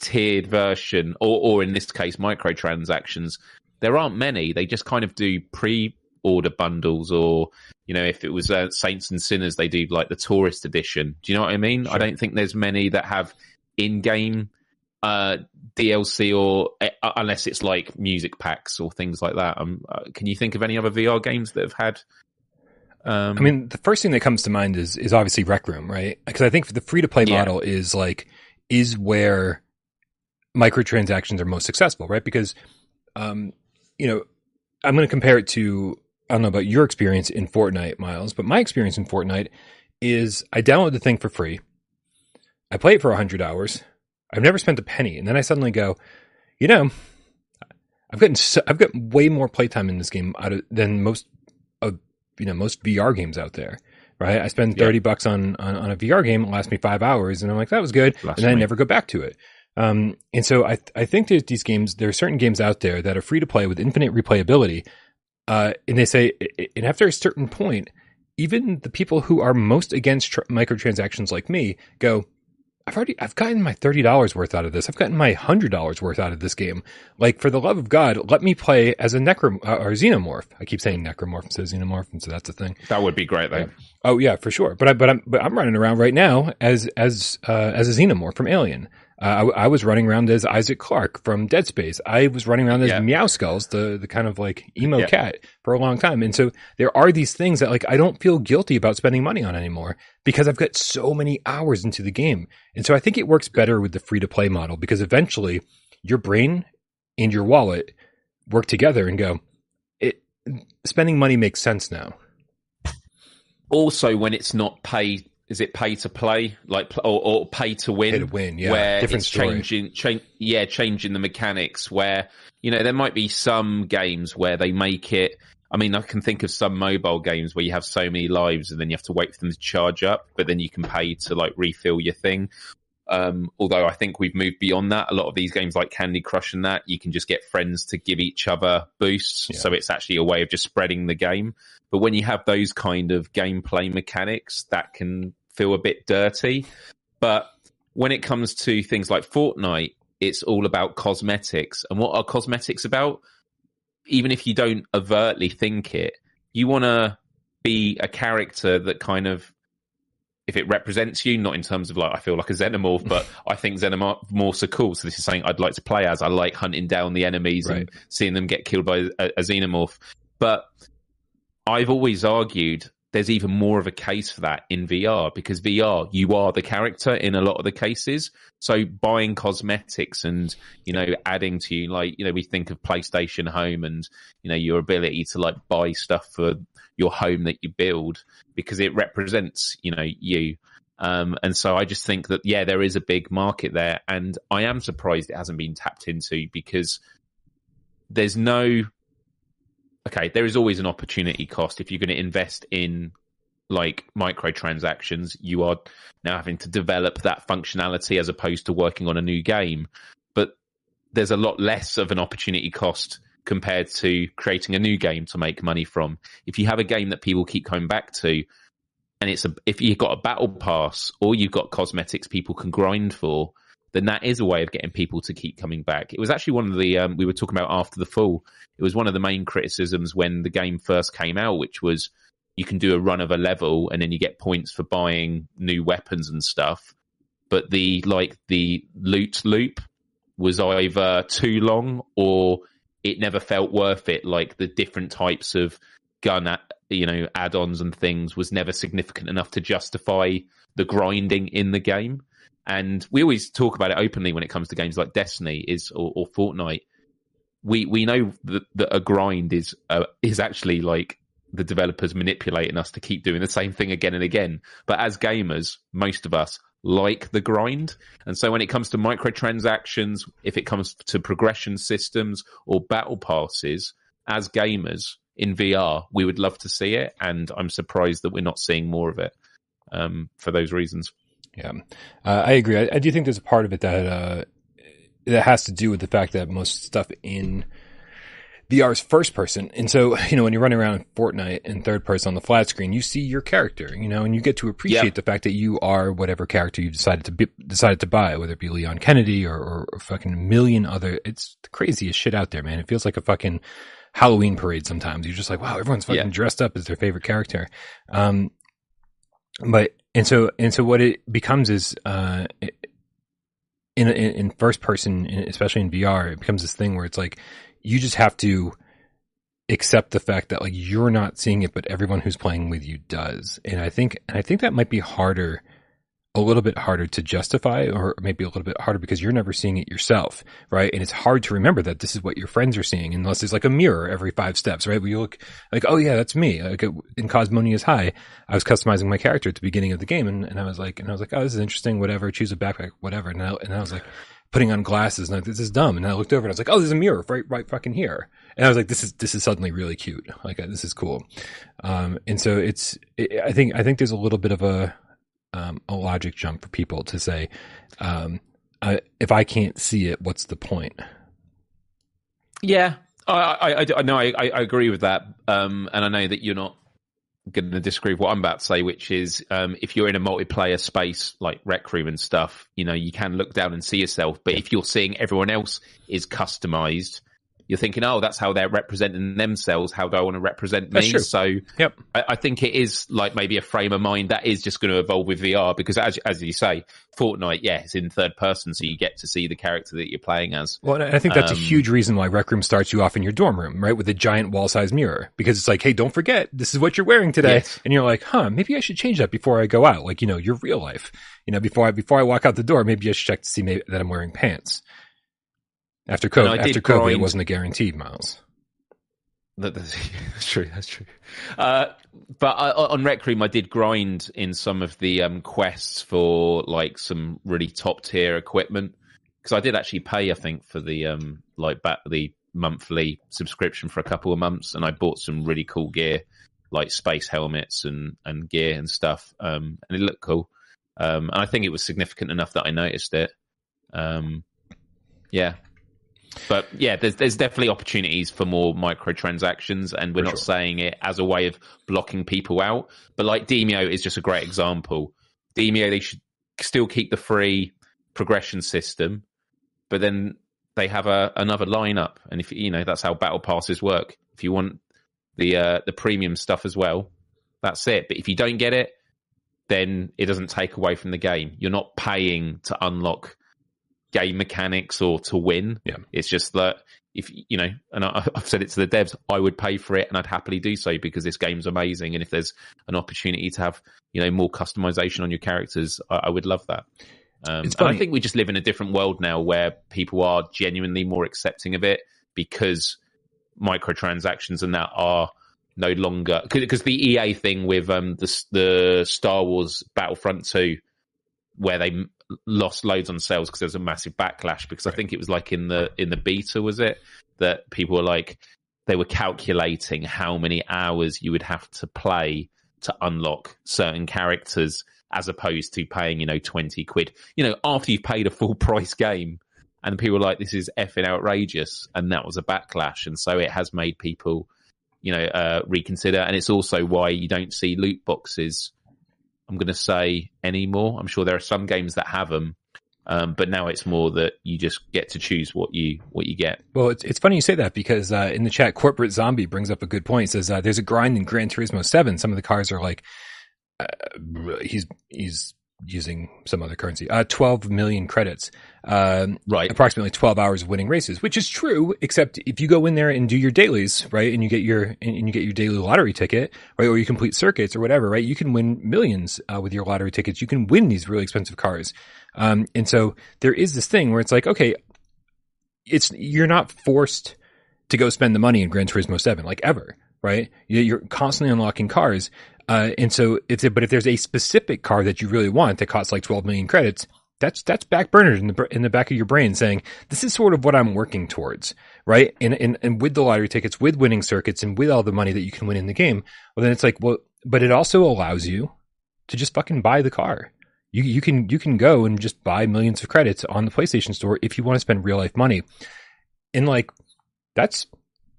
B: tiered version, or, or in this case, microtransactions. There aren't many. They just kind of do pre-order bundles, or you know, if it was uh, Saints and Sinners, they do like the tourist edition. Do you know what I mean? I don't think there's many that have in-game uh, DLC, or uh, unless it's like music packs or things like that. Um, uh, can you think of any other VR games that have had? Um,
A: I mean, the first thing that comes to mind is is obviously Rec Room, right? Because I think the free to play
B: Yeah.
A: model is like is where microtransactions are most successful, right? Because um, you know, I'm going to compare it to I don't know about your experience in Fortnite, Miles, but my experience in Fortnite is I download the thing for free. I play it for 100 hours. I've never spent a penny, and then I suddenly go, you know, I've gotten so, I've got way more playtime in this game out of, than most of you know most VR games out there. Right? I spend
B: Yeah.
A: 30 bucks on, on on a VR game, it lasts me five hours, and I'm like, that was good, and then I never go back to it. Um, and so I I think there's these games. There are certain games out there that are free to play with infinite replayability. Uh, and they say, and after a certain point, even the people who are most against tr- microtransactions like me go, I've already, I've gotten my thirty dollars worth out of this. I've gotten my hundred dollars worth out of this game. Like, for the love of God, let me play as a necrom uh, or xenomorph. I keep saying necromorph instead of xenomorph, and so that's the thing.
B: that would be great though.
A: Oh yeah, for sure. But I, but I'm, but I'm running around right now as as uh, as a xenomorph from Alien. Uh, I, I was running around as Isaac Clarke from Dead Space. I was running around as
B: Yeah.
A: Meowscles, the the kind of like emo
B: Yeah.
A: cat for a long time. And so there are these things that like I don't feel guilty about spending money on anymore because I've got so many hours into the game. And so I think it works better with the free to play model because eventually your brain and your wallet work together and go. It spending money makes sense now.
B: also when it's not pay is it pay to play like or, or pay to win
A: Pay to win, yeah.
B: where
A: Different
B: it's
A: story.
B: changing change yeah changing the mechanics where you know there might be some games where they make it i mean i can think of some mobile games where you have so many lives and then you have to wait for them to charge up but then you can pay to like refill your thing um, although I think we've moved beyond that. A lot of these games like Candy Crush and that, you can just get friends to give each other boosts.
A: Yeah.
B: So it's actually a way of just spreading the game. But when you have those kind of gameplay mechanics, that can feel a bit dirty. But when it comes to things like Fortnite, it's all about cosmetics. And what are cosmetics about? Even if you don't overtly think it, you want to be a character that kind of if it represents you, not in terms of like I feel like a xenomorph, but I think xenomorphs are cool. So this is something I'd like to play as. I like hunting down the enemies and seeing them get killed by a, a xenomorph. But I've always argued there's even more of a case for that in VR because VR, you are the character in a lot of the cases. So buying cosmetics and, you know, adding to you, like, you know, we think of PlayStation Home and, you know, your ability to like buy stuff for your home that you build because it represents, you know, you. Um, and so I just think that, yeah, there is a big market there. And I am surprised it hasn't been tapped into because there's no okay, there is always an opportunity cost if you're going to invest in like microtransactions. You are now having to develop that functionality as opposed to working on a new game. But there's a lot less of an opportunity cost compared to creating a new game to make money from. If you have a game that people keep coming back to, and it's a if you've got a battle pass or you've got cosmetics people can grind for, then that is a way of getting people to keep coming back. It was actually one of the um, we were talking about after the fall. It was one of the main criticisms when the game first came out, which was you can do a run of a level and then you get points for buying new weapons and stuff. But the like the loot loop was either too long or it never felt worth it. Like the different types of gun, at, you know, add-ons and things was never significant enough to justify the grinding in the game. And we always talk about it openly when it comes to games like Destiny is or, or Fortnite. We we know that, that a grind is uh, is actually like the developers manipulating us to keep doing the same thing again and again. But as gamers, most of us like the grind. And so when it comes to microtransactions, if it comes to progression systems or battle passes, as gamers in VR, we would love to see it. And I'm surprised that we're not seeing more of it um, for those reasons.
A: Yeah, uh, I agree. I, I, do think there's a part of it that uh, that has to do with the fact that most stuff in VR is first person. And so, you know, when you're running around in Fortnite in third person on the flat screen, you see your character, you know, and you get to appreciate yep. the fact that you are whatever character you decided to be, decided to buy, whether it be Leon Kennedy or, or, or fucking million other, it's the craziest shit out there, man. It feels like a fucking Halloween parade sometimes. You're just like, wow, everyone's fucking yeah. dressed up as their favorite character. Um, but, and so, and so what it becomes is, uh, in, in, in first person, especially in VR, it becomes this thing where it's like, you just have to accept the fact that like you're not seeing it, but everyone who's playing with you does. And I think, and I think that might be harder, a little bit harder to justify or maybe a little bit harder because you're never seeing it yourself. Right. And it's hard to remember that this is what your friends are seeing unless there's like a mirror every five steps, right? Where you look like, oh yeah, that's me. Like in Cosmonious High, I was customizing my character at the beginning of the game and, and I was like, and I was like, oh, this is interesting, whatever, choose a backpack, whatever. And I, and I was like, putting on glasses and I, this is dumb. And I looked over and I was like, oh, there's a mirror right, right fucking here. And I was like, this is, this is suddenly really cute. Like, uh, this is cool. Um, and so it's, it, I think, I think there's a little bit of a, um, a logic jump for people to say, um, I, if I can't see it, what's the point?
B: Yeah. I, I, I, no, I, I agree with that. Um, and I know that you're not going to disagree with what I'm about to say, which is um, if you're in a multiplayer space like Rec Room and stuff, you know, you can look down and see yourself. But if you're seeing everyone else is customized, you're thinking, oh, that's how they're representing themselves. How do I want to represent me? So,
A: yep.
B: I, I, think it is like maybe a frame of mind that is just going to evolve with VR because, as as you say, Fortnite, yeah, it's in third person, so you get to see the character that you're playing as.
A: Well, I think that's um, a huge reason why Rec Room starts you off in your dorm room, right, with a giant wall size mirror, because it's like, hey, don't forget, this is what you're wearing today, yes. and you're like, huh, maybe I should change that before I go out, like you know, your real life, you know, before I before I walk out the door, maybe I should check to see maybe, that I'm wearing pants. After COVID, after COVID, grind. it wasn't a guaranteed, Miles.
B: That, that's, that's, true. That's true. Uh, but I, on Rec Room, I did grind in some of the um, quests for like some really top tier equipment because I did actually pay, I think, for the um, like back the monthly subscription for a couple of months, and I bought some really cool gear like space helmets and and gear and stuff, um, and it looked cool. Um, and I think it was significant enough that I noticed it. Um, yeah, but yeah, there's there's definitely opportunities for more microtransactions, and we're for not sure. saying it as a way of blocking people out. But like Demeo is just a great example. Demeo, they should still keep the free progression system, but then they have a another lineup, and if you know that's how battle passes work. If you want the uh, the premium stuff as well, that's it. But if you don't get it, then it doesn't take away from the game. You're not paying to unlock game mechanics or to win.
A: Yeah.
B: It's just that if you know, and I, have said it to the devs, I would pay for it and I'd happily do so because this game's amazing. And if there's an opportunity to have you know more customization on your characters, I, I would love that. Um, and I think we just live in a different world now where people are genuinely more accepting of it because microtransactions and that are no longer because the EA thing with um the the Star Wars Battlefront 2 where they lost loads on sales because there was a massive backlash because. I think it was like in the in the beta was it that people were like they were calculating how many hours you would have to play to unlock certain characters as opposed to paying, you know, 20 quid. You know, after you've paid a full price game and people were like, this is effing outrageous. And that was a backlash. And so it has made people, you know, uh, reconsider. And it's also why you don't see loot boxes, I'm going to say anymore. I'm sure there are some games that have them. Um, but now it's more that you just get to choose what you what you get.
A: Well, it's it's funny you say that because uh, in the chat, corporate zombie brings up a good point. Says uh, there's a grind in Gran Turismo Seven. Some of the cars are like uh, he's he's using some other currency. Uh, 12 million credits. Um,
B: right.
A: Approximately 12 hours of winning races, which is true, except if you go in there and do your dailies, right, and you get your, and you get your daily lottery ticket, right, or you complete circuits or whatever, right, you can win millions, uh, with your lottery tickets. You can win these really expensive cars. Um, and so there is this thing where it's like, okay, it's, you're not forced to go spend the money in Gran Turismo 7, like ever, right? You're constantly unlocking cars. Uh, and so if, but if there's a specific car that you really want that costs like 12 million credits, that's, that's backburnered in the, in the back of your brain saying, this is sort of what I'm working towards, right? And, and, and with the lottery tickets, with winning circuits and with all the money that you can win in the game, well, then it's like, well, but it also allows you to just fucking buy the car. You, you can, you can go and just buy millions of credits on the PlayStation store if you want to spend real life money. And like, that's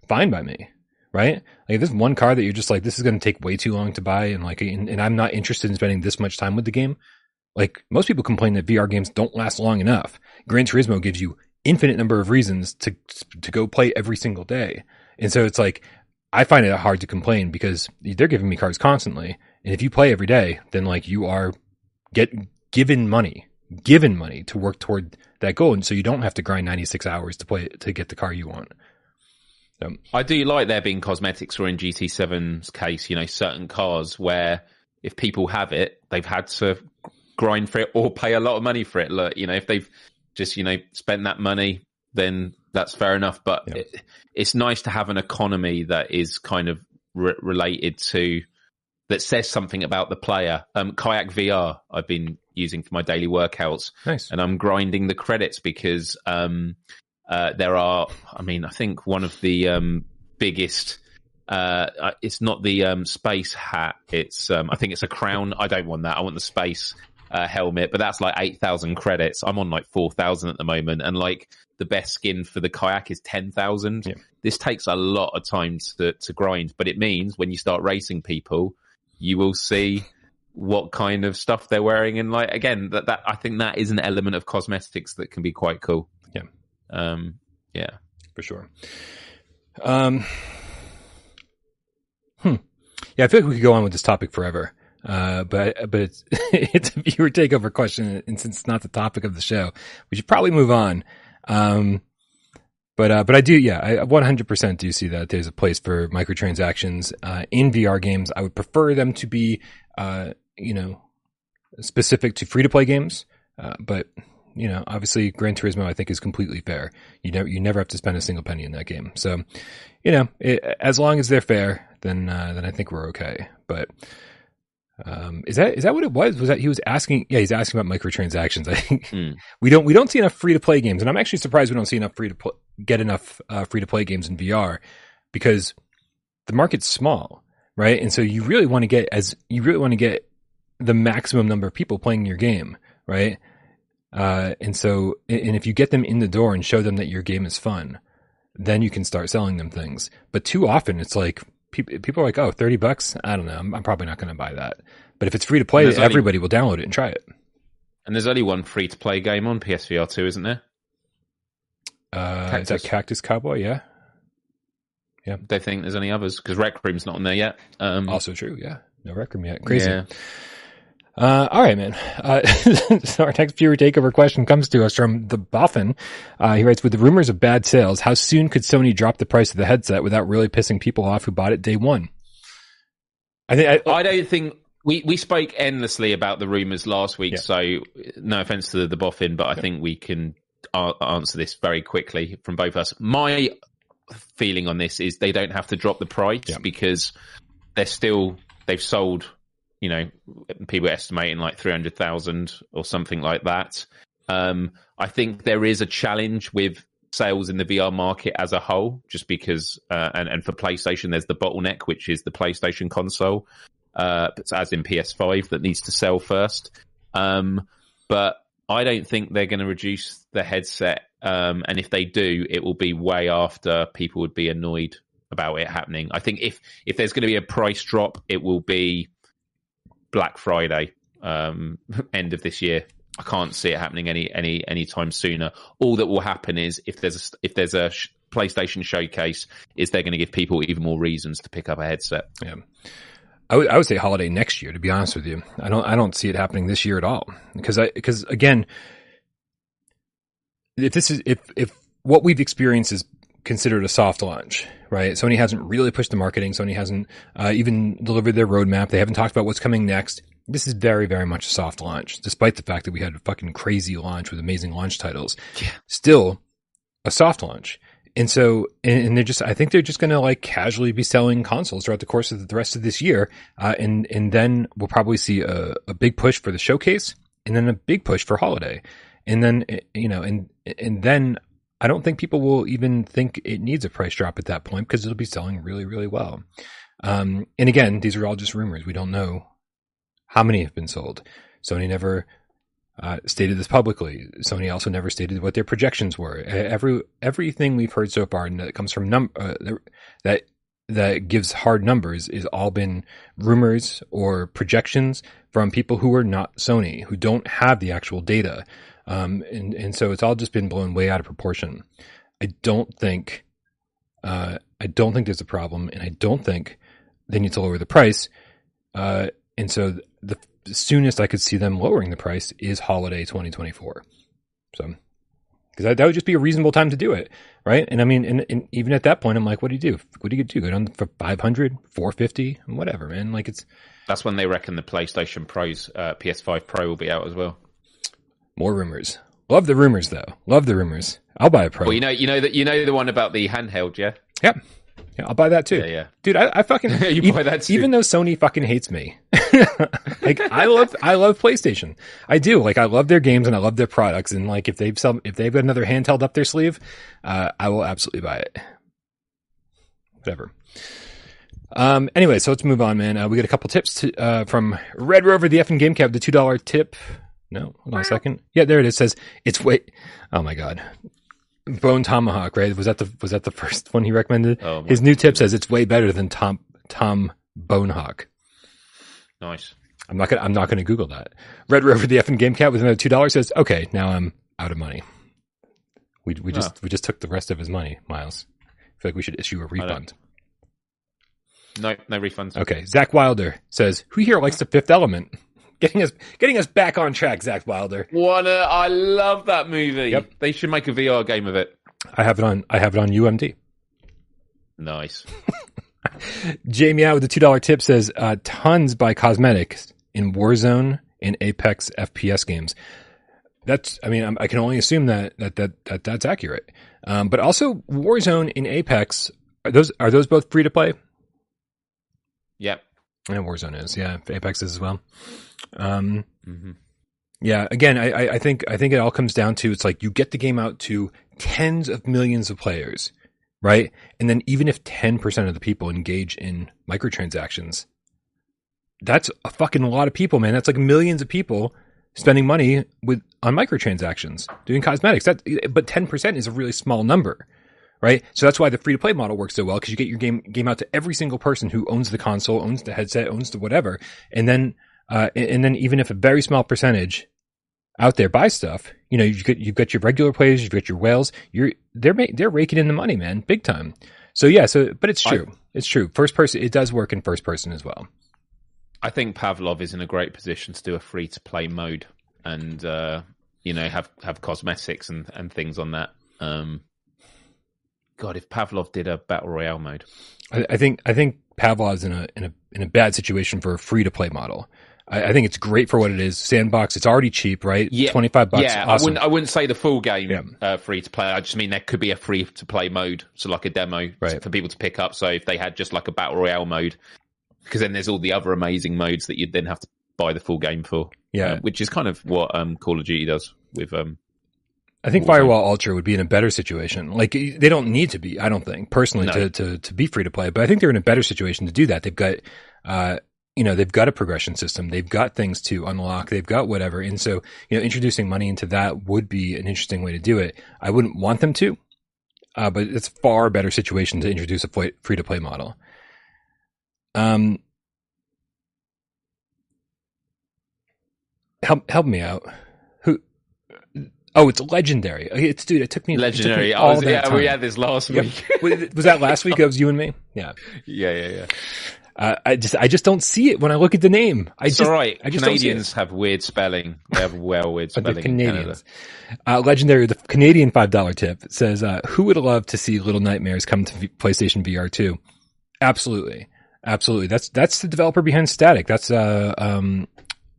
A: fine by me right? Like this one car that you're just like, this is going to take way too long to buy, and like, and, and, I'm not interested in spending this much time with the game. Like most people complain that VR games don't last long enough. Gran Turismo gives you infinite number of reasons to to go play every single day, and so it's like I find it hard to complain because they're giving me cars constantly, and if you play every day, then like you are get given money, given money to work toward that goal, and so you don't have to grind 96 hours to play to get the car you want.
B: Um, I do like there being cosmetics, or in GT7's case, you know, certain cars where if people have it, they've had to grind for it or pay a lot of money for it. Look, you know, if they've just you know spent that money, then that's fair enough. But yeah. it, it's nice to have an economy that is kind of re- related to that says something about the player. Um, Kayak VR, I've been using for my daily workouts,
A: nice.
B: and I'm grinding the credits because um, uh, there are, I mean, I think one of the um, biggest. Uh, uh, it's not the um, space hat. It's um, I think it's a crown. I don't want that. I want the space uh, helmet, but that's like eight thousand credits. I'm on like four thousand at the moment, and like the best skin for the kayak is ten thousand. Yeah. This takes a lot of time to to grind, but it means when you start racing people, you will see what kind of stuff they're wearing, and like again, that that I think that is an element of cosmetics that can be quite cool. Um, yeah,
A: for sure. Um, hmm. Yeah, I feel like we could go on with this topic forever. Uh, but but it's it's a viewer takeover question, and since it's not the topic of the show, we should probably move on. Um, but uh, but I do, yeah, I 100% do see that there's a place for microtransactions uh, in VR games. I would prefer them to be, uh, you know, specific to free to play games. Uh, but you know, obviously Gran Turismo, I think is completely fair. You never, you never have to spend a single penny in that game. So, you know, it, as long as they're fair, then, uh, then I think we're okay. But, um, is that, is that what it was? Was that he was asking? Yeah, he's asking about microtransactions. I think mm. we don't, we don't see enough free to play games. And I'm actually surprised we don't see enough free to pl- get enough, uh, free to play games in VR because the market's small, right? And so you really want to get as, you really want to get the maximum number of people playing your game, right? Uh, and so, and if you get them in the door and show them that your game is fun, then you can start selling them things. But too often it's like people, people are like, oh, 30 bucks. I don't know. I'm, I'm probably not going to buy that. But if it's free to play, everybody only, will download it and try it.
B: And there's only one free to play game on PSVR 2, isn't there?
A: Uh, is that Cactus Cowboy? Yeah.
B: Yeah. They think there's any others because Rec Room's not on there yet. Um,
A: also true. Yeah. No Rec Room yet. Crazy. Yeah. Uh, all right, man. Uh, so our next viewer takeover question comes to us from the Boffin. Uh, he writes, with the rumors of bad sales, how soon could Sony drop the price of the headset without really pissing people off who bought it day one?
B: I think I, I don't think we, we spoke endlessly about the rumors last week. Yeah. So no offense to the, the Boffin, but I yeah. think we can answer this very quickly from both us. My feeling on this is they don't have to drop the price yeah. because they're still, they've sold you know, people estimating like 300,000 or something like that. Um, I think there is a challenge with sales in the VR market as a whole, just because, uh, and, and for PlayStation, there's the bottleneck, which is the PlayStation console, uh, as in PS5 that needs to sell first. Um, but I don't think they're going to reduce the headset. Um, and if they do, it will be way after people would be annoyed about it happening. I think if, if there's going to be a price drop, it will be Black Friday, um, end of this year. I can't see it happening any any any time sooner. All that will happen is if there's a, if there's a sh- PlayStation showcase, is they're going to give people even more reasons to pick up a headset.
A: Yeah. I would, I would say holiday next year. To be honest with you, I don't I don't see it happening this year at all because I because again, if this is if if what we've experienced is considered a soft launch, right? Sony hasn't really pushed the marketing. Sony hasn't uh, even delivered their roadmap. They haven't talked about what's coming next. This is very, very much a soft launch, despite the fact that we had a fucking crazy launch with amazing launch titles.
B: Yeah.
A: Still a soft launch. And so, and they're just, I think they're just going to like casually be selling consoles throughout the course of the rest of this year. Uh, and, and then we'll probably see a, a big push for the showcase and then a big push for holiday. And then, you know, and, and then I don't think people will even think it needs a price drop at that point because it'll be selling really, really well. Um, and again, these are all just rumors. We don't know how many have been sold. Sony never uh, stated this publicly. Sony also never stated what their projections were. Every everything we've heard so far and that comes from num uh, that that gives hard numbers is all been rumors or projections from people who are not Sony, who don't have the actual data. Um, and, and so it's all just been blown way out of proportion. I don't think, uh, I don't think there's a problem and I don't think they need to lower the price. Uh, and so the, the soonest I could see them lowering the price is holiday 2024. So, because that, would just be a reasonable time to do it, right? And I mean, and, and, even at that point, I'm like, what do you do? What do you do? Go down for 500, 450, whatever, man. Like it's.
B: That's when they reckon the PlayStation Pro's uh, PS5 Pro will be out as well.
A: More rumors. Love the rumors, though. Love the rumors. I'll buy a Pro.
B: Well, you know, you know that you know the one about the handheld, yeah.
A: Yep. Yeah, I'll buy that too.
B: Yeah, yeah.
A: Dude, I, I fucking
B: you
A: even,
B: buy that too.
A: even though Sony fucking hates me. like I love I love PlayStation. I do. Like I love their games and I love their products and like if they've some if they've got another handheld up their sleeve, uh, I will absolutely buy it. Whatever. Um anyway, so let's move on, man. Uh, we got a couple tips to, uh, from Red Rover the F and Game Cat, the two dollar tip. No, hold on a second. Yeah, there it is. It says it's wait. Oh my god. Bone Tomahawk, right? Was that the was that the first one he recommended?
B: Oh,
A: His new tip says it's way better than Tom Tom Bonehawk.
B: Nice.
A: I'm not gonna I'm not gonna Google that. Red Rover the effing game cat with another two dollars says, okay, now I'm out of money. We we just we just took the rest of his money, Miles. I feel like we should issue a refund.
B: No, no refunds.
A: Okay. Zach Wilder says, Who here likes the fifth element? Getting us getting us back on track, Zach Wilder.
B: What a, I love that movie.
A: Yep.
B: They should make a VR game of it.
A: I have it on I have it on UMD.
B: Nice.
A: Jamie out with the two dollar tip says uh, tons by cosmetics in Warzone and Apex FPS games. That's I mean I'm, I can only assume that that that, that that's accurate. Um, but also Warzone and Apex are those are those both free to play?
B: Yep.
A: And Warzone is yeah Apex is as well. Um,
B: hmm
A: yeah, again, I, I- I think I think it all comes down to it's like you get the game out to tens of millions of players, right? And then even if ten percent of the people engage in microtransactions, that's a fucking lot of people, man. That's like millions of people spending money with on microtransactions doing cosmetics. That but ten percent is a really small number, right? So that's why the free to play model works so well because you get your game game out to every single person who owns the console, owns the headset, owns the whatever, and then uh, and, then even if a very small percentage out there buy stuff, you know, you've got, you've got your regular players, you've got your whales, you're, they're, ma- they're raking in the money, man, big time. So yeah, so, but it's
B: I-
A: true. it's true. First person, it does work in first person as well.
B: I think Pavlov is in a great position to do a free to play mode and uh, you know have have cosmetics and, and things on that. Um, God, if Pavlov did a battle royale mode,
A: I, I think, I think Pavlov's in a, in a, in a bad situation for a free to play model. I, I think it's great for what it is. Sandbox, it's already cheap, right?
B: Yeah.
A: 25 bucks.
B: yeah, I wouldn't I wouldn't say the full game
A: Yeah.
B: uh, free to play. I just mean there could be a free to play mode, so like a demo
A: Right.
B: for people to pick up. So if they had just like a battle royale mode, because then there's all the other amazing modes that you'd then have to buy the full game for.
A: yeah.
B: uh, which is kind of what um, Call of Duty does with um,
A: I think Firewall Ultra would be in a better situation. Like they don't need to be, I don't think personally
B: No.
A: to, to to be free to play, but I think they're in a better situation to do that. They've got, uh, you know, they've got a progression system. They've got things to unlock. They've got whatever, and so you know, introducing money into that would be an interesting way to do it. I wouldn't want them to, uh, but it's a far better situation to introduce a free to play model. Um, help help me out. Oh, it's legendary. It's dude. It took me it took me
B: Legendary.
A: All
B: was, yeah,
A: time.
B: we had this last
A: Yep.
B: week.
A: Was that last week? That was you and me. Yeah.
B: yeah, yeah, yeah.
A: Uh, I just I just don't see it when I look at the name. I
B: It's
A: just
B: all right.
A: I just.
B: Canadians have weird spelling. They have well weird spelling.
A: Canadians. Uh, legendary, the Canadian five dollar tip says, uh, "Who would love to see Little Nightmares come to v- PlayStation VR 2? Absolutely, absolutely. That's that's the developer behind Statik. That's uh um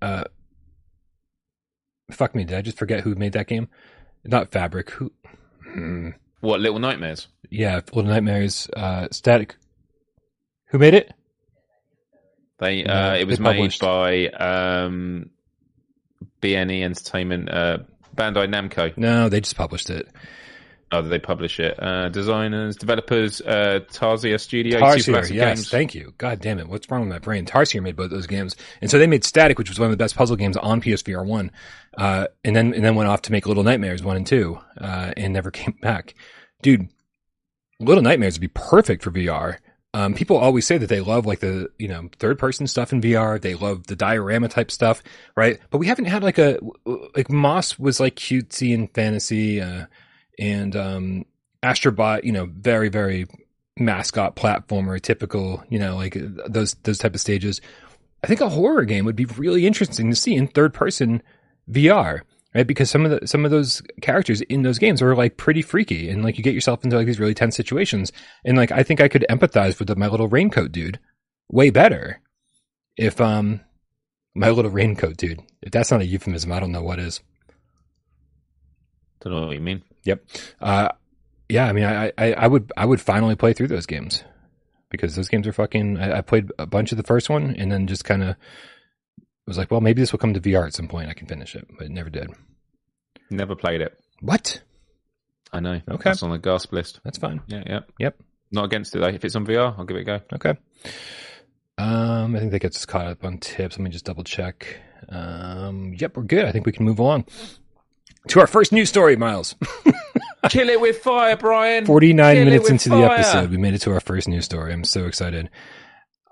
A: uh. Fuck me! Did I just forget who made that game? Not Fabric. Who? Hmm.
B: What Little Nightmares?
A: Yeah, Little Nightmares. Uh, Statik. Who made it?
B: They uh, it was
A: published.
B: made by um, BNE Entertainment, uh, Bandai Namco.
A: No, they just published it.
B: Oh, did they publish it? Uh, designers, developers, uh, Tarsier Studio,
A: Tarsier, yes,
B: Games.
A: thank you. God damn it, what's wrong with my brain? Tarsier made both those games, and so they made Statik, which was one of the best puzzle games on PSVR one, uh, and then and then went off to make Little Nightmares one and two, uh, and never came back. Dude, Little Nightmares would be perfect for VR. Um, people always say that they love like the you know third person stuff in VR. They love the diorama type stuff, right? But we haven't had like a like Moss was like cutesy and fantasy, uh, and um, Astrobot, you know, very very mascot platformer, typical, you know, like uh, those those type of stages. I think a horror game would be really interesting to see in third person VR, right? Because some of the some of those characters in those games are like pretty freaky, and like you get yourself into like these really tense situations. And like I think I could empathize with the, my little raincoat dude way better if um my little raincoat dude. If that's not a euphemism, I don't know what is.
B: Don't know what you mean.
A: Yep. Uh, yeah, I mean, I, I, I would, I would finally play through those games because those games are fucking. I, I played a bunch of the first one and then just kind of was like, well, maybe this will come to VR at some point. I can finish it, but it never did.
B: Never played it.
A: What?
B: I know.
A: Okay.
B: That's on the gasp list.
A: That's fine.
B: Yeah, yeah.
A: Yep.
B: Not against it though. If it's on VR, I'll give it a go.
A: Okay. Um, I think that gets us caught up on tips. Let me just double check. Um, yep, we're good. I think we can move along to our first news story, Miles.
B: Kill it with fire, Brian.
A: 49
B: Kill
A: minutes into the episode, we made it to our first news story. I'm so excited.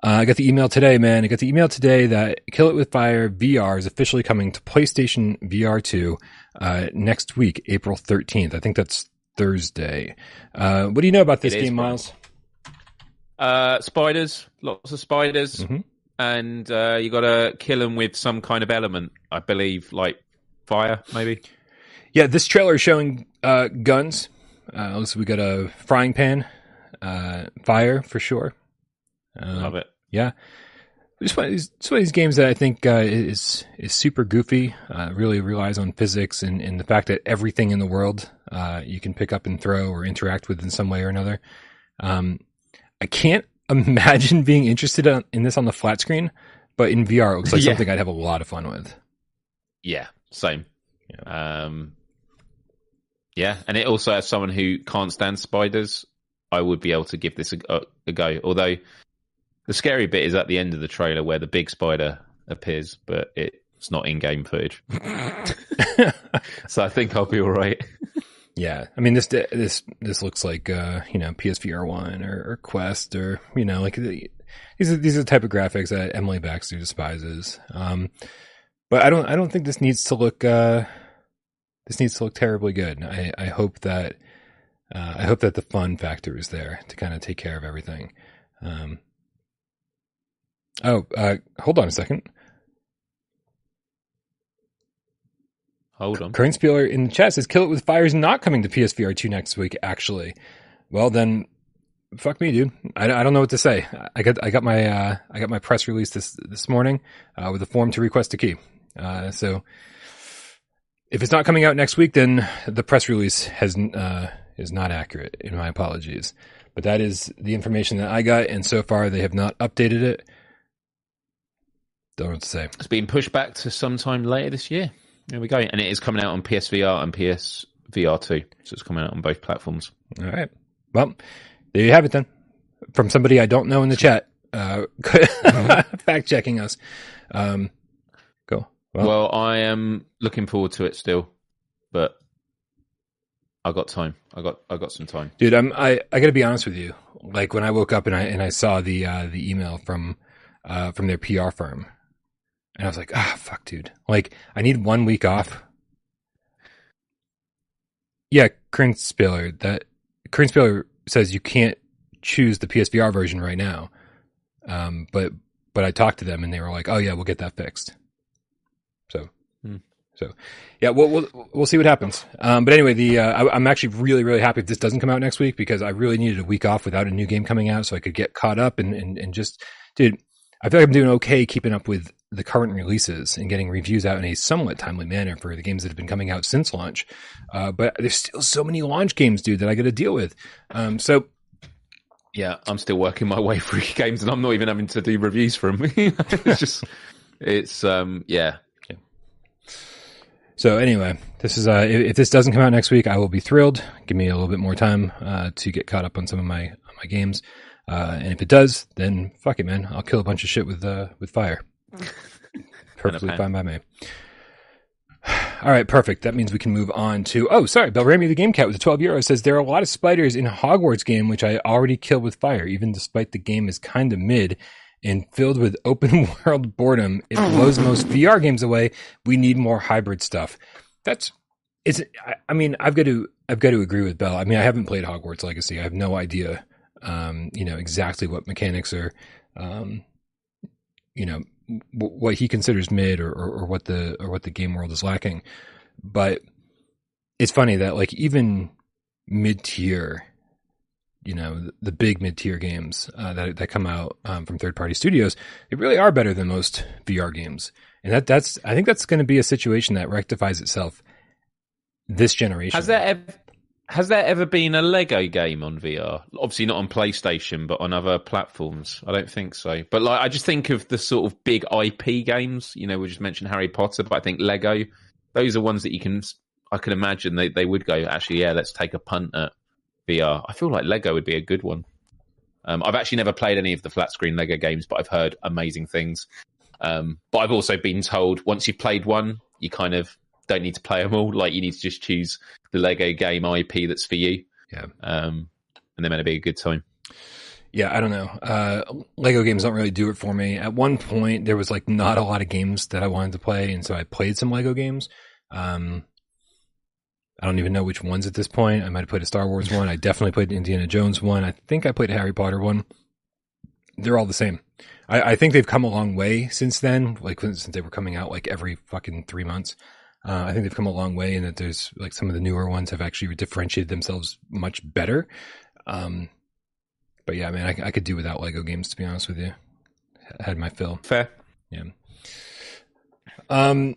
A: Uh, I got the email today, man. I got the email today that Kill It With Fire VR is officially coming to PlayStation VR 2 uh, next week, April 13th. I think that's Thursday. Uh, what do you know about this
B: It
A: game. Miles?
B: Uh, spiders, lots of spiders,
A: Mhm.
B: and uh, you got to kill them with some kind of element. I believe, like fire, maybe.
A: Yeah, this trailer is showing uh, guns. Uh, looks like we got a frying pan, uh, fire for sure. Uh,
B: Love it.
A: Yeah. It's one, of these, it's one of these games that I think uh, is is super goofy. Uh, really relies on physics and, and the fact that everything in the world uh, you can pick up and throw or interact with in some way or another. Um, I can't imagine being interested in, this on the flat screen, but in VR, it looks like
B: Yeah.
A: something I'd have a lot of fun with.
B: Yeah, same. Um, yeah, and it also as someone who can't stand spiders, I would be able to give this a, a, a go. Although the scary bit is at the end of the trailer where the big spider appears, but it's not in-game footage. so I think I'll be all right.
A: Yeah, I mean this this this looks like uh, you know PSVR one or, or Quest or you know like the, these are these are the type of graphics that Emily Baxter despises. Um, but I don't I don't think this needs to look uh, this needs to look terribly good. I I hope that uh, I hope that the fun factor is there to kind of take care of everything. Um, oh, uh, hold on a second.
B: Hold on.
A: Current Spieler in the chat says, "Kill It with Fire is not coming to PSVR two next week." Actually, well then, fuck me, dude. I, I don't know what to say. I got I got my uh, I got my press release this this morning uh, with a form to request a key. Uh, so if it's not coming out next week, then the press release has uh, is not accurate. In my apologies, but that is the information that I got, and so far they have not updated it. Don't know what to say.
B: It's been pushed back to sometime later this year. There we go. And it is coming out on PSVR and PSVR2. so it's coming out on both platforms.
A: All right. Well, there you have it then. From somebody I don't know in the chat, uh, fact checking us. Um, go.
B: Well, well, I am looking forward to it still, but I got time. I got I got some time,
A: dude. I'm I I got to be honest with you. Like when I woke up and I and I saw the uh, the email from uh, from their PR firm, and I was like, ah, fuck, dude. Like I need one week off. Yeah, Kern Spiller. That Kern Spiller says you can't choose the PSVR version right now. Um, but but I talked to them and they were like, "Oh yeah, we'll get that fixed." So, hmm. so yeah, we'll, we'll we'll see what happens. Um, but anyway, the uh, I, am actually really really happy if this doesn't come out next week because I really needed a week off without a new game coming out so I could get caught up and and, and just dude, I feel like I'm doing okay keeping up with the current releases and getting reviews out in a somewhat timely manner for the games that have been coming out since launch. Uh, but there's still so many launch games, dude, that I got to deal with. Um, so
B: yeah, I'm still working my way through games, and I'm not even having to do reviews for them. it's just, it's um, yeah. yeah.
A: So anyway, this is uh, if, if, this doesn't come out next week, I will be thrilled. Give me a little bit more time uh, to get caught up on some of my my games, uh, and if it does, then fuck it, man. I'll kill a bunch of shit with uh, with fire. Perfectly fine by me. All right, perfect. That means we can move on to. Oh, sorry, Belrami the Game Cat with the 12 euro says there are a lot of spiders in Hogwarts game which I already killed with fire, even despite the game is kind of mid and filled with open world boredom. It blows most VR games away. We need more hybrid stuff. That's it's. I, mean, I've got to I've got to agree with Bell. I mean, I haven't played Hogwarts Legacy. I have no idea, um, you know, exactly what mechanics are, um, you know, what he considers mid or, or, or what the or what the game world is lacking. But it's funny that like even mid tier, you know, the, big mid tier games uh, that that come out um, from third party studios, they really are better than most VR games. And that that's I think that's going to be a situation that rectifies itself this generation.
B: Has there ever has there ever been a Lego game on VR? Obviously not on PlayStation, but on other platforms. I don't think so. But like, I just think of the sort of big IP games. You know, we just mentioned Harry Potter, but I think Lego. Those are ones that you can. I can imagine they they would go. Actually, yeah, let's take a punt at VR. I feel like Lego would be a good one. Um, I've actually never played any of the flat screen Lego games, but I've heard amazing things. Um, but I've also been told once you've played one, you kind of don't need to play them all. Like you need to just choose the Lego game IP that's for you.
A: Yeah.
B: Um, and they're meant to be a good time.
A: Yeah, I don't know. Uh, Lego games don't really do it for me. At one point, there was like not a lot of games that I wanted to play, and so I played some Lego games. Um, I don't even know which ones at this point. I might have played a Star Wars one. I definitely played an Indiana Jones one. I think I played a Harry Potter one. They're all the same. I, I think they've come a long way since then. Like since they were coming out like every fucking three months. Uh, I think they've come a long way, and that there's like some of the newer ones have actually differentiated themselves much better. Um, but yeah, I mean, I, I, could do without Lego games to be honest with you. I had my fill.
B: Fair.
A: Yeah. Um.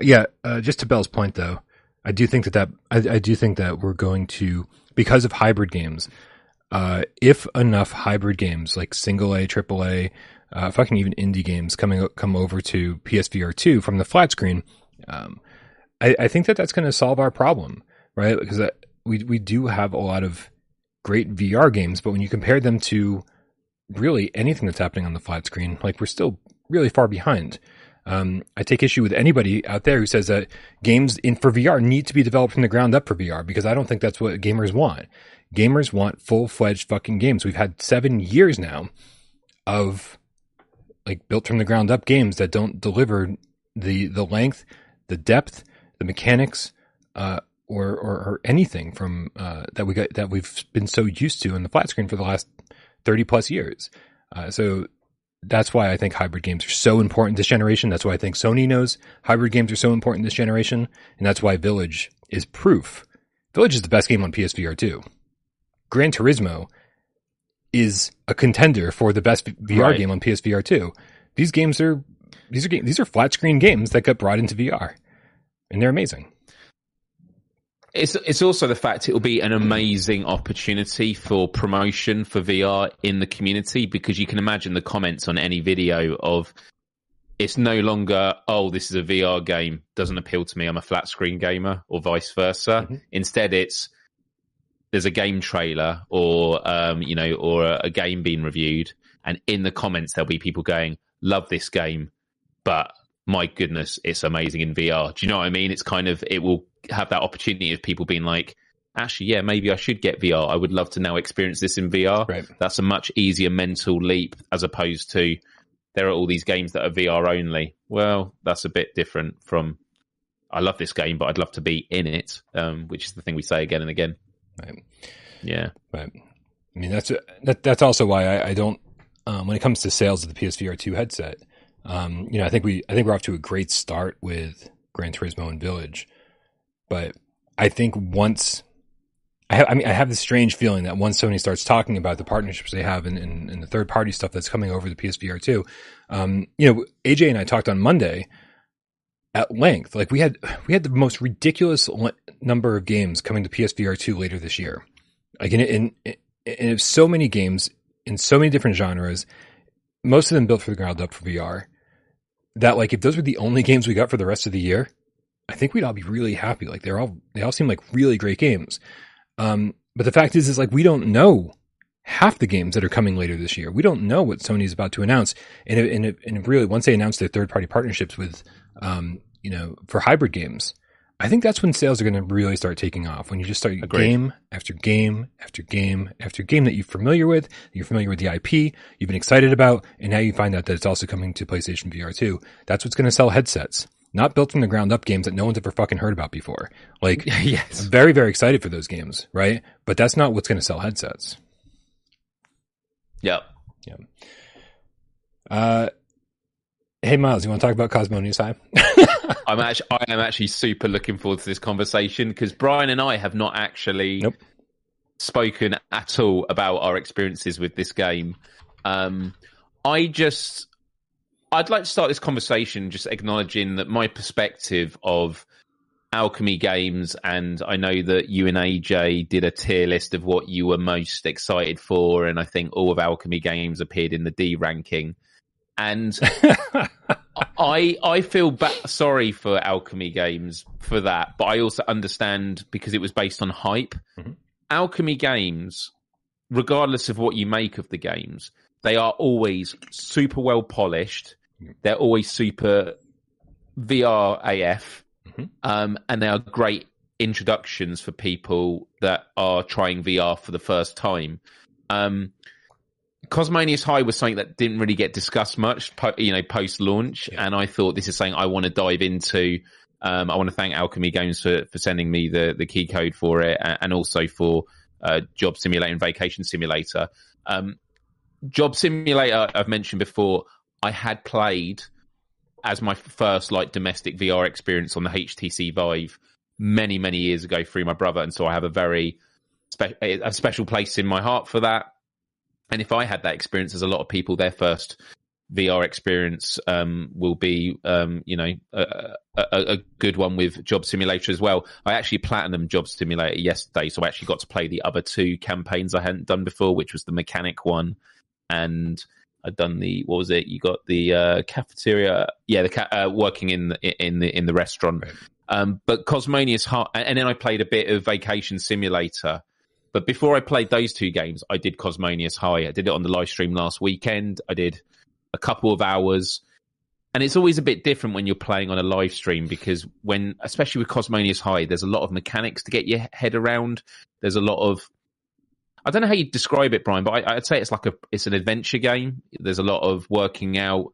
A: Yeah. Uh, just to Bell's point, though, I do think that that I, I do think that we're going to because of hybrid games. Uh, if enough hybrid games like single A, triple A, uh, fucking even indie games coming come over to PSVR two from the flat screen, um, I, I, think that that's going to solve our problem, right? Because uh, we we do have a lot of great VR games, but when you compare them to really anything that's happening on the flat screen, like we're still really far behind. Um, I take issue with anybody out there who says that games in for VR need to be developed from the ground up for VR because I don't think that's what gamers want. Gamers want full fledged fucking games. We've had seven years now of like built from the ground up games that don't deliver the the length, the depth, the mechanics, uh, or, or, or anything from uh, that we got that we've been so used to in the flat screen for the last thirty plus years. Uh, so that's why I think hybrid games are so important this generation. That's why I think Sony knows hybrid games are so important this generation, and that's why Village is proof. Village is the best game on PSVR two. Gran Turismo is a contender for the best VR right. game on PSVR 2. These games are these are these are flat screen games that got brought into VR, and they're amazing.
B: It's it's also the fact it will be an amazing opportunity for promotion for VR in the community because you can imagine the comments on any video of it's no longer oh this is a VR game doesn't appeal to me I'm a flat screen gamer or vice versa.
A: Mm-hmm.
B: Instead, it's there's a game trailer or um, you know or a, a game being reviewed, and in the comments there'll be people going love this game, but my goodness, it's amazing in VR. Do you know what I mean? It's kind of it will have that opportunity of people being like. Actually, yeah, maybe I should get VR. I would love to now experience this in VR.
A: Right.
B: That's a much easier mental leap as opposed to there are all these games that are VR only. Well, that's a bit different from I love this game, but I'd love to be in it, um, which is the thing we say again and again.
A: Right.
B: Yeah.
A: Right. I mean, that's that, that's also why I, I don't. Um, when it comes to sales of the PSVR two headset, um, you know, I think we I think we're off to a great start with Gran Turismo and Village, but I think once I have, I mean, I have this strange feeling that once Sony starts talking about the partnerships they have and, and, and the third party stuff that's coming over the PSVR two, um, you know, AJ and I talked on Monday at length. Like we had we had the most ridiculous number of games coming to PSVR two later this year. Like in in, in, in so many games in so many different genres, most of them built for the ground up for VR. That like if those were the only games we got for the rest of the year, I think we'd all be really happy. Like they're all they all seem like really great games. Um, but the fact is, is like we don't know half the games that are coming later this year. We don't know what Sony's about to announce, and it, and, it, and really once they announce their third party partnerships with, um, you know, for hybrid games, I think that's when sales are going to really start taking off. When you just start
B: Agreed.
A: game after game after game after game that you're familiar with, you're familiar with the IP, you've been excited about, and now you find out that it's also coming to PlayStation VR 2. That's what's going to sell headsets. Not built from the ground up games that no one's ever fucking heard about before. Like,
B: yes.
A: I'm very, very excited for those games, right? But that's not what's going to sell headsets.
B: Yep.
A: Uh, hey, Miles, you want to talk about Cosmonious High?
B: I'm actually I am actually super looking forward to this conversation because Brian and I have not actually
A: Nope.
B: spoken at all about our experiences with this game. Um, I just I'd like to start this conversation just acknowledging that my perspective of Owlchemy games, and I know that you and AJ did a tier list of what you were most excited for, and I think all of Owlchemy games appeared in the D ranking. And I I feel ba- sorry for Owlchemy games for that, but I also understand because it was based on hype.
A: Mhm.
B: Owlchemy games, regardless of what you make of the games, they are always super well polished. They're always super VR AF,
A: Mhm.
B: um, and they are great introductions for people that are trying VR for the first time. Um, Cosmonious High was something that didn't really get discussed much, po- you know, post launch,
A: Yeah.
B: and I thought this is something I want to dive into. Um, I want to thank Owlchemy Games for, for sending me the, the key code for it, a- and also for uh, Job Simulator and Vacation Simulator. Um, Job Simulator, I've mentioned before, I had played as my first like domestic VR experience on the HTC Vive many many years ago through my brother, and so I have a very spe- a special place in my heart for that. And if I had that experience, as a lot of people, their first VR experience um, will be, um, you know, a, a, a good one with Job Simulator as well. I actually platinum Job Simulator yesterday, so I actually got to play the other two campaigns I hadn't done before, which was the mechanic one, and I'd done the what was it? You got the uh, cafeteria, yeah, the ca- uh, working in the, in the in the restaurant.
A: Right.
B: Um, but Cosmonious Heart, and then I played a bit of Vacation Simulator. But before I played those two games, I did Cosmonious High. I did it on the live stream last weekend. I did a couple of hours. And it's always a bit different when you're playing on a live stream because when, especially with Cosmonious High, there's a lot of mechanics to get your head around. There's a lot of, I don't know how you describe it, Brian, but I, I'd say it's like a, it's an adventure game. There's a lot of working out,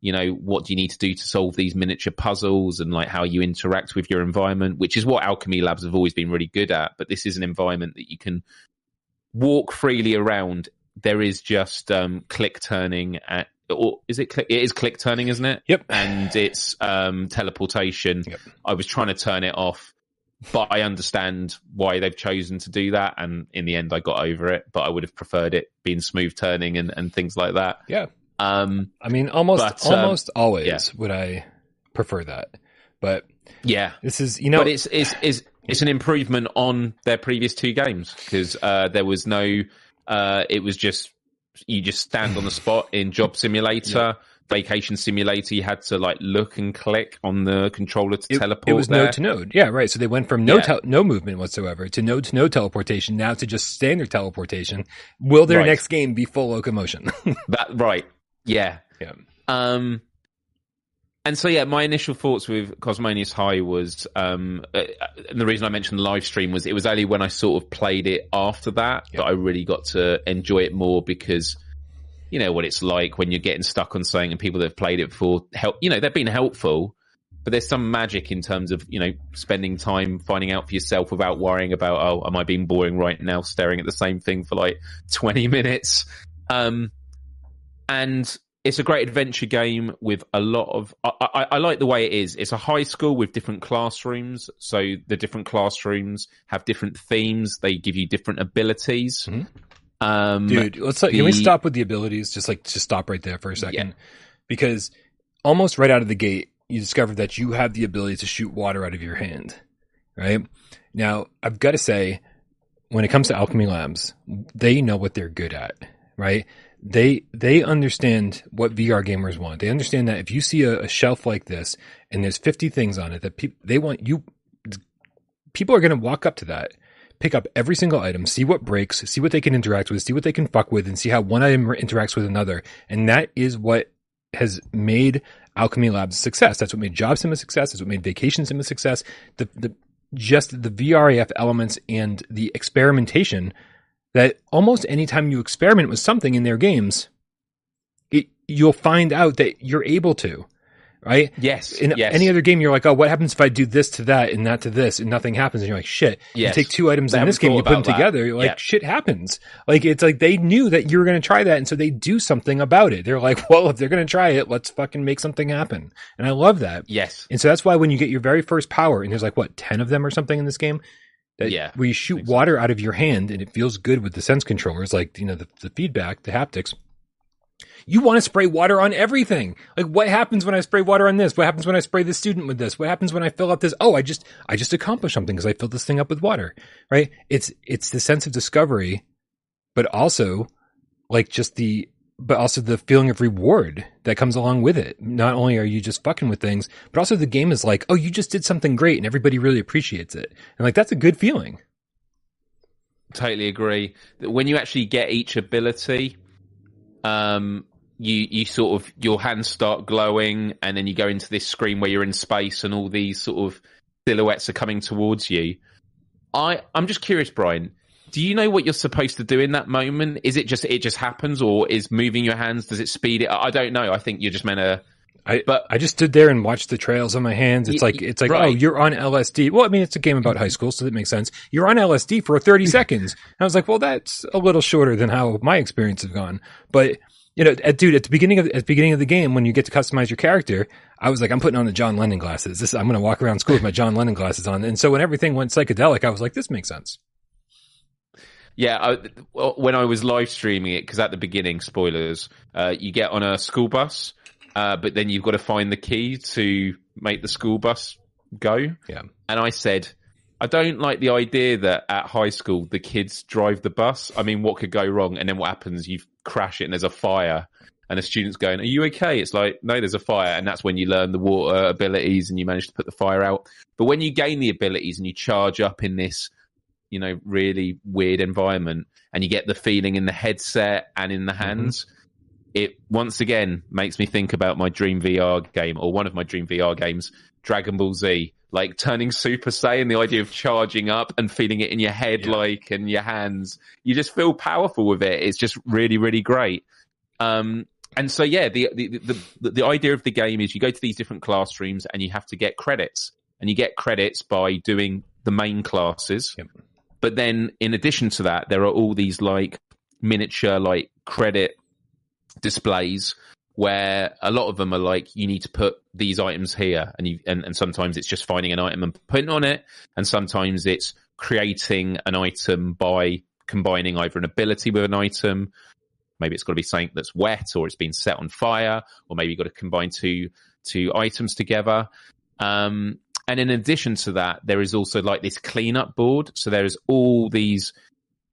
B: you know, what do you need to do to solve these miniature puzzles and like how you interact with your environment, which is what Owlchemy Labs have always been really good at. But this is an environment that you can walk freely around. There is just um, click turning at, or is it click? It is click turning, isn't it?
A: Yep.
B: And it's um, teleportation.
A: Yep.
B: I was trying to turn it off, but I understand why they've chosen to do that. And in the end, I got over it. But I would have preferred it being smooth turning and, and things like that.
A: Yeah.
B: Um,
A: I mean, almost,
B: But, um,
A: almost always
B: yeah.
A: would I prefer that. But
B: yeah,
A: this is, you know,
B: but it's it's it's it's an improvement on their previous two games because uh, there was no. Uh, it was just you just stand on the spot in Job Simulator. Vacation Simulator, you had to like look and click on the controller to
A: It,
B: teleport.
A: it was
B: there.
A: node to node. Yeah, right. So they went from no
B: Yeah.
A: tel- no movement whatsoever to node to node teleportation now to just standard teleportation. Will their
B: Right.
A: next game be full locomotion?
B: That right, yeah.
A: yeah.
B: Um, and so yeah, my initial thoughts with Cosmonious High was, um, uh, and the reason I mentioned the live stream was it was only when I sort of played it after that
A: Yep.
B: that I really got to enjoy it more because you know what it's like when you're getting stuck on something and people that have played it before help. You know they've been helpful, but there's some magic in terms of you know spending time finding out for yourself without worrying about oh am I being boring right now staring at the same thing for like 20 minutes. Um, and it's a great adventure game with a lot of. I, I, I like the way it is. It's a high school with different classrooms, so the different classrooms have different themes. They give you different abilities.
A: Mhm.
B: Um,
A: Dude, let's like, can we stop with the abilities? Just like just stop right there for a second, because almost right out of the gate, you discover that you have the ability to shoot water out of your hand. Right now, I've got to say, when it comes to Owlchemy Labs, they know what they're good at. Right? They they understand what VR gamers want. They understand that if you see a, a shelf like this and there's 50 things on it, that peop they want you. People are going to walk up to that pick up every single item, see what breaks, see what they can interact with, see what they can fuck with, and see how one item interacts with another. And that is what has made Owlchemy Labs a success. That's what made Job Sim a success. That's what made Vacation Sim a success. The the just the VRAF elements and the experimentation that almost anytime you experiment with something in their games, it, you'll find out that you're able to, right?
B: yes,
A: In
B: yes.
A: any other game, you're like, oh, what happens if I do this to that and that to this and nothing happens? And you're like, shit.
B: Yes.
A: You take two items
B: They
A: in this game, you put them
B: that.
A: together, you're like,
B: Yeah.
A: shit happens. Like, it's like they knew that you were going to try that. And so they do something about it. They're like, well, if they're going to try it, let's fucking make something happen. And I love that.
B: yes,
A: And so that's why when you get your very first power, and there's like, what, 10 of them or something in this game? That,
B: Yeah,
A: Where you shoot water out of your hand and it feels good with the sense controllers, like, you know, the, the feedback, the haptics. You want to spray water on everything. Like what happens when I spray water on this? What happens when I spray the student with this? What happens when I fill up this? Oh, I just, I just accomplished something because I filled this thing up with water, right? It's, it's the sense of discovery, but also like just the, but also the feeling of reward that comes along with it. Not only are you just fucking with things, but also the game is like, oh, you just did something great and everybody really appreciates it. And like, that's a good feeling.
B: totally agree. That when you actually get each ability, um, you you sort of your hands start glowing, and then you go into this screen where you're in space, and all these sort of silhouettes are coming towards you. I I'm just curious, Brian. Do you know what you're supposed to do in that moment? Is it just it just happens, or is moving your hands? Does it speed it? I don't know. I think you're just meant to.
A: I,
B: But-
A: I just stood there and watched the trails on my hands. It's
B: Y-
A: like, it's like,
B: right.
A: oh, you're on LSD. Well, I mean, it's a game about high school, so that makes sense. You're on LSD for 30 seconds. And I was like, well, that's a little shorter than how my experience have gone. But, you know, at, dude, at the beginning of, at the beginning of the game, when you get to customize your character, I was like, I'm putting on the John Lennon glasses. This, I'm going to walk around school with my John Lennon glasses on. And so when everything went psychedelic, I was like, this makes sense.
B: Yeah, I, well, when I was live streaming it, because at the beginning, spoilers, uh, you get on a school bus, uh, but then you've got to find the key to make the school bus go.
A: Yeah.
B: And I said, I don't like the idea that at high school the kids drive the bus. I mean, what could go wrong? And then what happens? You crash it and there's a fire, and the student's going, "Are you okay?" It's like, no, there's a fire, and that's when you learn the water abilities and you manage to put the fire out. But when you gain the abilities and you charge up in this you know, really weird environment and you get the feeling in the headset and in the hands, it once again makes me think about my dream VR game or one of my dream VR games, Dragon Ball Z. Like turning Super Saiyan, the idea of charging up and feeling it in your head,
A: Yeah.
B: like and your hands, you just feel powerful with it. It's just really, really great. Um, and so, yeah, the, the the the the idea of the game is you go to these different classrooms and you have to get credits, and you get credits by doing the main classes.
A: Yep.
B: But then, in addition to that, there are all these like miniature like credit displays where a lot of them are like you need to put these items here. And you and, and sometimes it's just finding an item and putting on it. And sometimes it's creating an item by combining either an ability with an item. Maybe it's got to be something that's wet or it's been set on fire or maybe you've got to combine two two items together. Um and in addition to that there is also like this cleanup board. So there is all these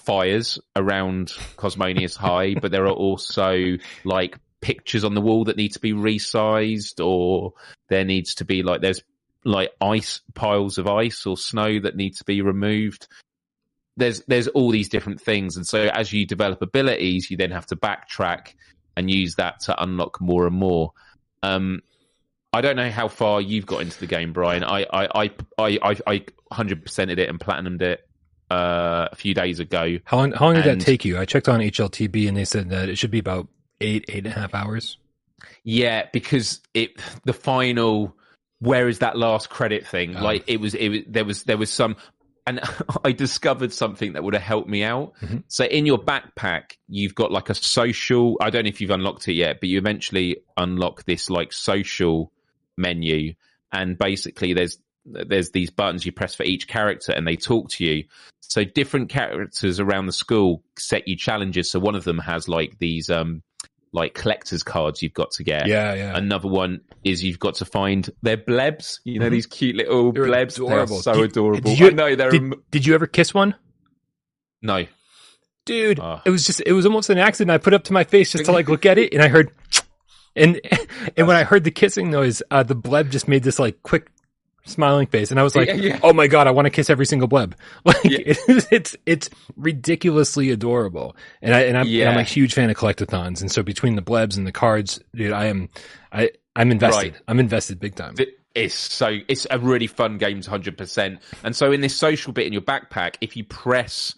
B: fires around Cosmonious High, but there are also like pictures on the wall that need to be resized, or there needs to be like there's like ice piles of ice or snow that need to be removed. There's there's all these different things, and so as you develop abilities, you then have to backtrack and use that to unlock more and more. Um, I don't know how far you've got into the game, Brian. I I I I I hundred percented it and platinumed it uh, a few days ago.
A: How long? How long did that take you? I checked on HLTB and they said that it should be about eight, eight and a half hours.
B: Yeah, because it the final where is that last credit thing?
A: Oh.
B: Like it was it was there was there was some and I discovered something that would have helped me out.
A: Mhm.
B: So in your backpack, you've got like a social I don't know if you've unlocked it yet, but you eventually unlock this like social menu and basically there's there's these buttons you press for each character and they talk to you. So different characters around the school set you challenges. So one of them has like these um like collector's cards you've got to get.
A: Yeah, yeah.
B: Another one is you've got to find their blebs. You know
A: Mhm.
B: these cute little
A: They're
B: blebs.
A: adorable.
B: They're so
A: Did-
B: adorable.
A: did you-
B: know they're
A: did,
B: am-
A: did you ever kiss one?
B: no.
A: Dude,
B: Ah.
A: it was just it was almost an accident. I put it up to my face just to like look at it and I heard and and when I heard the kissing noise, uh, the bleb just made this like quick smiling face and I was like,
B: Yeah, yeah.
A: "Oh my god, I want to kiss every single bleb." Like
B: Yeah.
A: it is, it's it's ridiculously adorable. And I and I'm, and I'm a huge fan of collectathons and so between the blebs and the cards, dude, I am I I'm invested.
B: Right.
A: I'm invested big time.
B: Th- It's so it's a really fun game, hundred percent. And so in this social bit in your backpack, if you press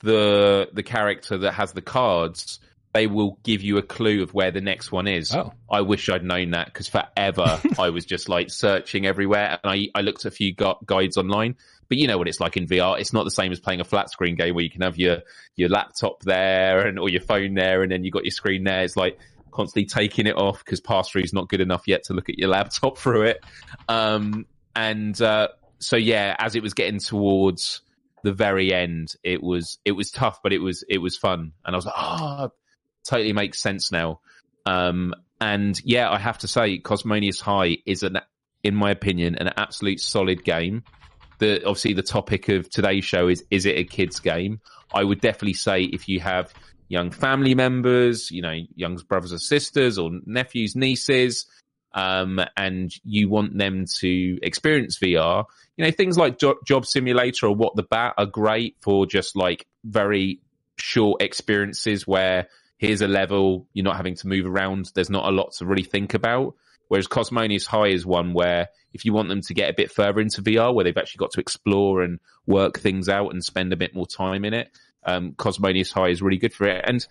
B: the the character that has the cards, they will give you a clue of where the next one is.
A: Oh.
B: I wish I'd known that because forever I was just like searching everywhere, and I I looked at a few gu- guides online. But you know what it's like in VR. It's not the same as playing a flat screen game where you can have your your laptop there and or your phone there, and then you got your screen there. It's like constantly taking it off because pass through is not good enough yet to look at your laptop through it. Um, and uh, so yeah, as it was getting towards the very end, it was it was tough, but it was it was fun, and I was like, oh, totally makes sense now. Um, and yeah, I have to say, Cosmonious High is an, in my opinion, an absolute solid game. The obviously the topic of today's show is is it a kids game? I would definitely say if you have young family members, you know, young brothers or sisters or nephews, nieces, um, and you want them to experience VR, you know, things like jo- Job Simulator or What the Bat are great for just like very short experiences where here's a level, you're not having to move around, there's not a lot to really think about. Whereas Cosmonious High is one where if you want them to get a bit further into VR, where they've actually got to explore and work things out and spend a bit more time in it, um, Cosmonious High is really good for it. And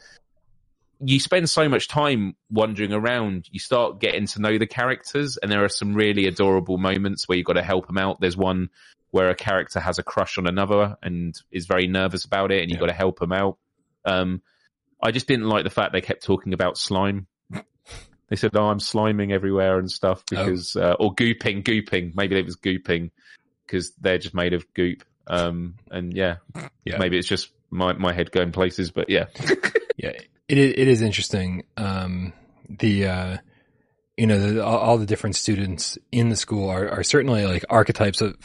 B: you spend so much time wandering around, you start getting to know the characters, and there are some really adorable moments where you've got to help them out. There's one where a character has a crush on another and is very nervous about it, and you've
A: Yeah.
B: got to help them out. Um, I just didn't like the fact they kept talking about slime. They said, "Oh, I'm sliming everywhere and stuff because, uh, or gooping, gooping. Maybe it was gooping because they're just made of goop. Um, and yeah,
A: Yeah.
B: maybe it's just my my head going places, but yeah,
A: Yeah, it is, it is interesting. Um, the uh, you know the, all, all the different students in the school are, are certainly like archetypes of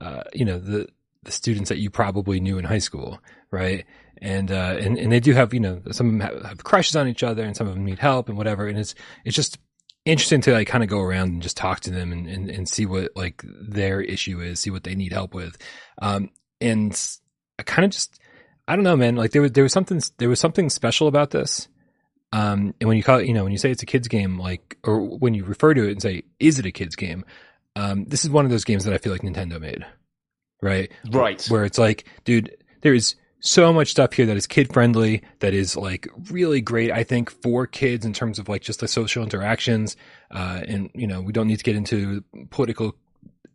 A: uh, you know the the students that you probably knew in high school, right? And uh, and and they do have you know some of them have, have crushes on each other, and some of them need help and whatever. And it's it's just interesting to like kind of go around and just talk to them and, and, and see what like their issue is, see what they need help with. Um, and I kind of just I don't know, man. Like there was there was something there was something special about this. Um, and when you call it, you know, when you say it's a kids game, like, or when you refer to it and say, "Is it a kids game?" Um, this is one of those games that I feel like Nintendo made, right?
B: right.
A: Where it's like, dude, there is so much stuff here that is kid friendly, that is like really great. I think for kids in terms of like just the social interactions. Uh, and you know, we don't need to get into political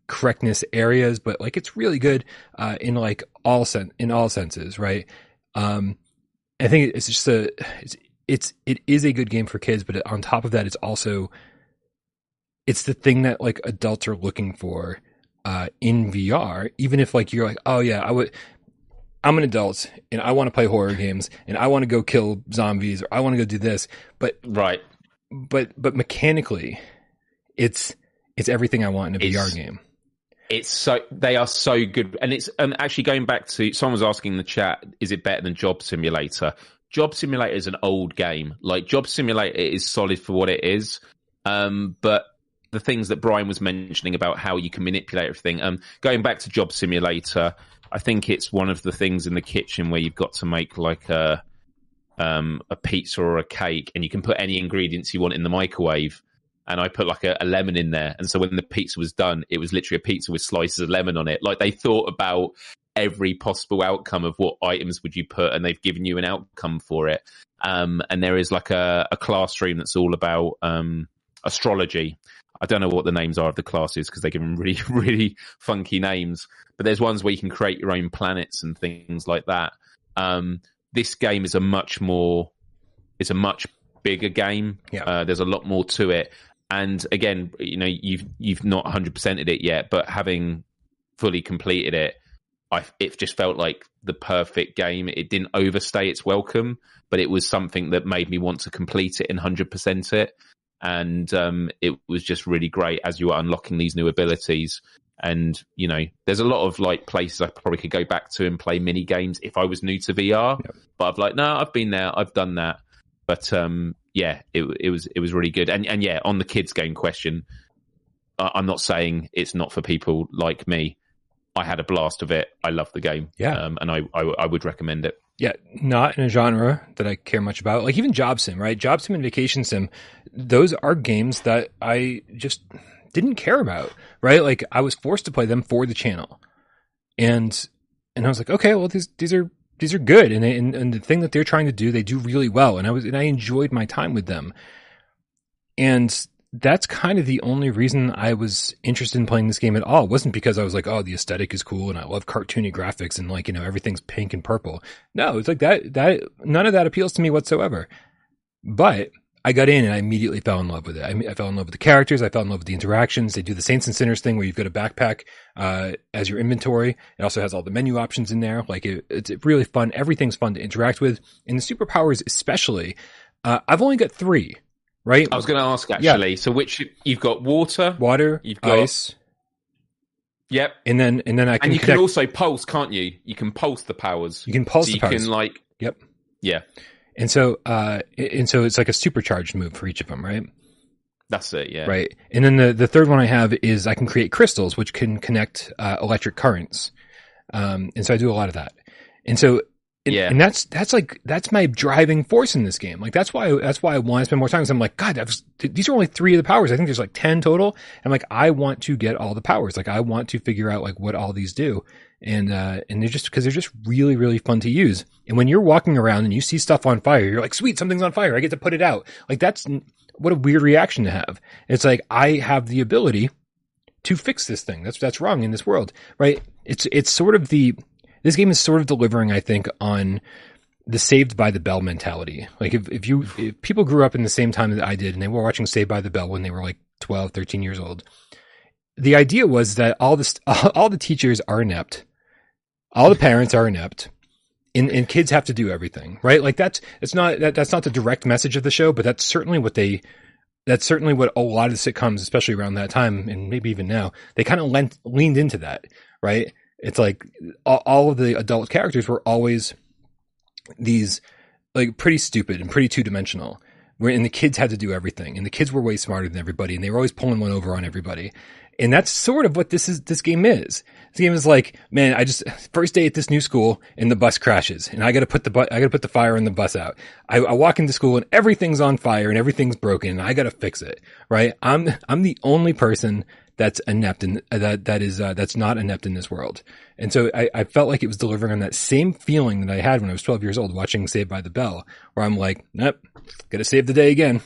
A: correctness areas, but like it's really good uh, in like all sen- in all senses, right? Um, I think it's just a it's, it's it is a good game for kids, but on top of that, it's also it's the thing that like adults are looking for uh, in VR. Even if like you're like, oh yeah, I would. I'm an adult and I want to play horror games and I want to go kill zombies or I want to go do this, but
B: Right.
A: but but mechanically, it's it's everything I want in a
B: It's-
A: VR game.
B: It's so they are so good, and it's um, actually going back to someone was asking in the chat: Is it better than Job Simulator? Job Simulator is an old game. Like Job Simulator is solid for what it is. Um, but the things that Brian was mentioning about how you can manipulate everything. Um, going back to Job Simulator, I think it's one of the things in the kitchen where you've got to make like a um, a pizza or a cake, and you can put any ingredients you want in the microwave. And I put like a, a lemon in there, and so when the pizza was done, it was literally a pizza with slices of lemon on it. Like they thought about every possible outcome of what items would you put, and they've given you an outcome for it. Um, and there is like a, a classroom that's all about um, astrology. I don't know what the names are of the classes because they give them really, really funky names. But there's ones where you can create your own planets and things like that. Um, this game is a much more, it's a much bigger game.
A: Yeah.
B: Uh, there's a lot more to it. And again, you know, you've you've not 100%ed it yet, but having fully completed it, I it just felt like the perfect game. It didn't overstay its welcome, but it was something that made me want to complete it and 100% it and um, it was just really great as you were unlocking these new abilities. And you know, there's a lot of like places I probably could go back to and play mini games if I was new to VR.
A: Yep.
B: But I've like, no, I've been there, I've done that. But um, yeah, it it was it was really good. And and yeah, on the kids game question, I- I'm not saying it's not for people like me. I had a blast of it. I love the game.
A: Yeah.
B: um, and I, I I would recommend it.
A: Yeah, not in a genre that I care much about. Like even Job Sim, right? Job Sim and Vacation Sim, those are games that I just didn't care about, right? Like I was forced to play them for the channel, and and I was like, okay, well these these are these are good, and they, and, and the thing that they're trying to do, they do really well, and I was and I enjoyed my time with them, and that's kind of the only reason I was interested in playing this game at all. It wasn't because I was like, oh, the aesthetic is cool and I love cartoony graphics and like, you know, everything's pink and purple. No, it's like that, that, none of that appeals to me whatsoever. But I got in and I immediately fell in love with it. I, I fell in love with the characters. I fell in love with the interactions. They do the Saints and Sinners thing where you've got a backpack, uh, as your inventory. It also has all the menu options in there. Like it, it's really fun. Everything's fun to interact with. And the superpowers, especially, uh, I've only got three right?
B: I was going to ask actually. Yeah. So which you've got water,
A: water,
B: You've got-
A: ice,
B: yep,
A: and then and then I can
B: and you can also pulse, can't you? You can pulse the powers.
A: you can pulse
B: so
A: the
B: you
A: powers.
B: can like,
A: Yep.
B: yeah,
A: and so uh and so it's like a supercharged move for each of them, right?
B: that's it. Yeah,
A: Right. And then the the third one I have is I can create crystals which can connect uh, electric currents. Um and so I do a lot of that. And so and,
B: Yeah.
A: and that's that's like that's my driving force in this game. Like that's why that's why I want to spend more time. 'cause I'm like, God, was, these are only three of the powers. I think there's like ten total. I'm like, I want to get all the powers. Like I want to figure out like what all these do. And uh and they're just because they're just really really fun to use. And when you're walking around and you see stuff on fire, you're like, sweet, something's on fire. I get to put it out. Like that's what a weird reaction to have. It's like I have the ability to fix this thing. That's that's wrong in this world, right? It's it's sort of the this game is sort of delivering, I think, on the Saved by the Bell mentality. Like if if you if people grew up in the same time that I did and they were watching Saved by the Bell when they were like 12, 13 years old, the idea was that all the all the teachers are inept, all the parents are inept. And, and kids have to do everything, right? Like that's it's not that, that's not the direct message of the show, but that's certainly what they that's certainly what a lot of the sitcoms, especially around that time, and maybe even now, they kind of leaned into that, right? It's like all, of the adult characters were always these like pretty stupid and pretty two dimensional. Where and the kids had to do everything, and the kids were way smarter than everybody, and they were always pulling one over on everybody. And that's sort of what this is. This game is. This game is like, man, I just first day at this new school, and the bus crashes, and I got to put the bu- I got to put the fire in the bus out. I, I walk into school, and everything's on fire, and everything's broken, and I got to fix it. Right? I'm I'm the only person that's inept and that that is uh, that's not inept in this world. And so I, I felt like it was delivering on that same feeling that I had when I was 12 years old watching Saved by the Bell, where I'm like, nope, gotta save the day again.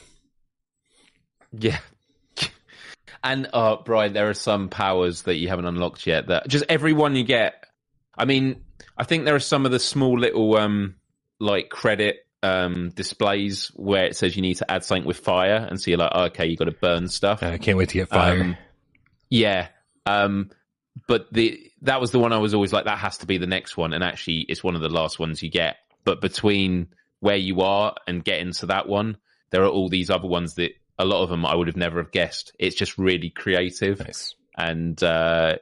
B: yeah. And uh, Brian, there are some powers that you haven't unlocked yet. That just every one you get. I mean, I think there are some of the small little um like credit um displays where it says you need to add something with fire, and so you're like, oh, okay, you got to burn stuff.
A: I can't wait to get fire.
B: Um, yeah. Um, but the that was the one I was always like, that has to be the next one. And actually, it's one of the last ones you get. But between where you are and getting to that one, there are all these other ones that a lot of them I would have never have guessed. It's just really creative.
A: nice.
B: And uh,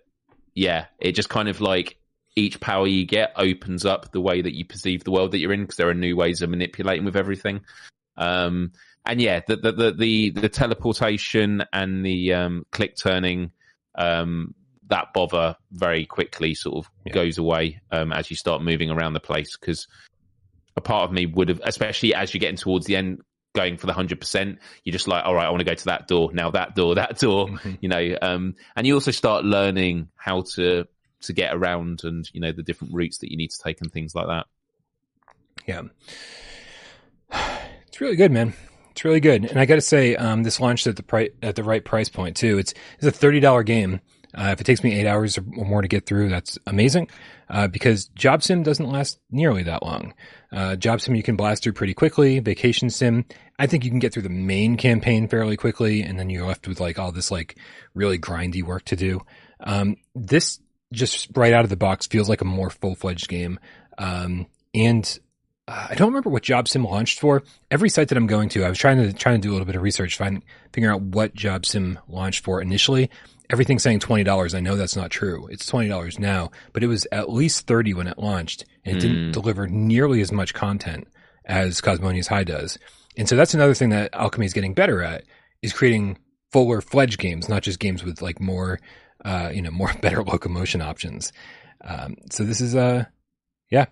B: yeah, it just kind of like each power you get opens up the way that you perceive the world that you're in because there are new ways of manipulating with everything. Um, and yeah, the, the, the, the, the teleportation and the, um, click turning, um, that bother very quickly sort of yeah. goes away, um, as you start moving around the place. Cause a part of me would have, especially as you're getting towards the end, going for the hundred percent, you're just like, all right, I want to go to that door now, that door, that door, mm-hmm. you know. Um, and you also start learning how to to get around and you know the different routes that you need to take and things like that.
A: Yeah, it's really good, man. It's really good, and I got to say, um, this launched at the price at the right price point too. It's it's a thirty dollar game. Uh, if it takes me eight hours or more to get through, that's amazing. Uh, because Job Sim doesn't last nearly that long. Uh, Job Sim you can blast through pretty quickly. Vacation Sim, I think you can get through the main campaign fairly quickly, and then you're left with like all this like really grindy work to do. Um, this just right out of the box feels like a more full fledged game. Um, and uh, I don't remember what Job Sim launched for. Every site that I'm going to, I was trying to trying to do a little bit of research, find figure out what Job Sim launched for initially. Everything's saying twenty dollars. I know that's not true. It's twenty dollars now, but it was at least thirty when it launched, and it mm. didn't deliver nearly as much content as Cosmonious High does. And so that's another thing that Owlchemy is getting better at is creating fuller fledged games, not just games with like more uh, you know, more better locomotion options. Um, so this is a, uh, yeah,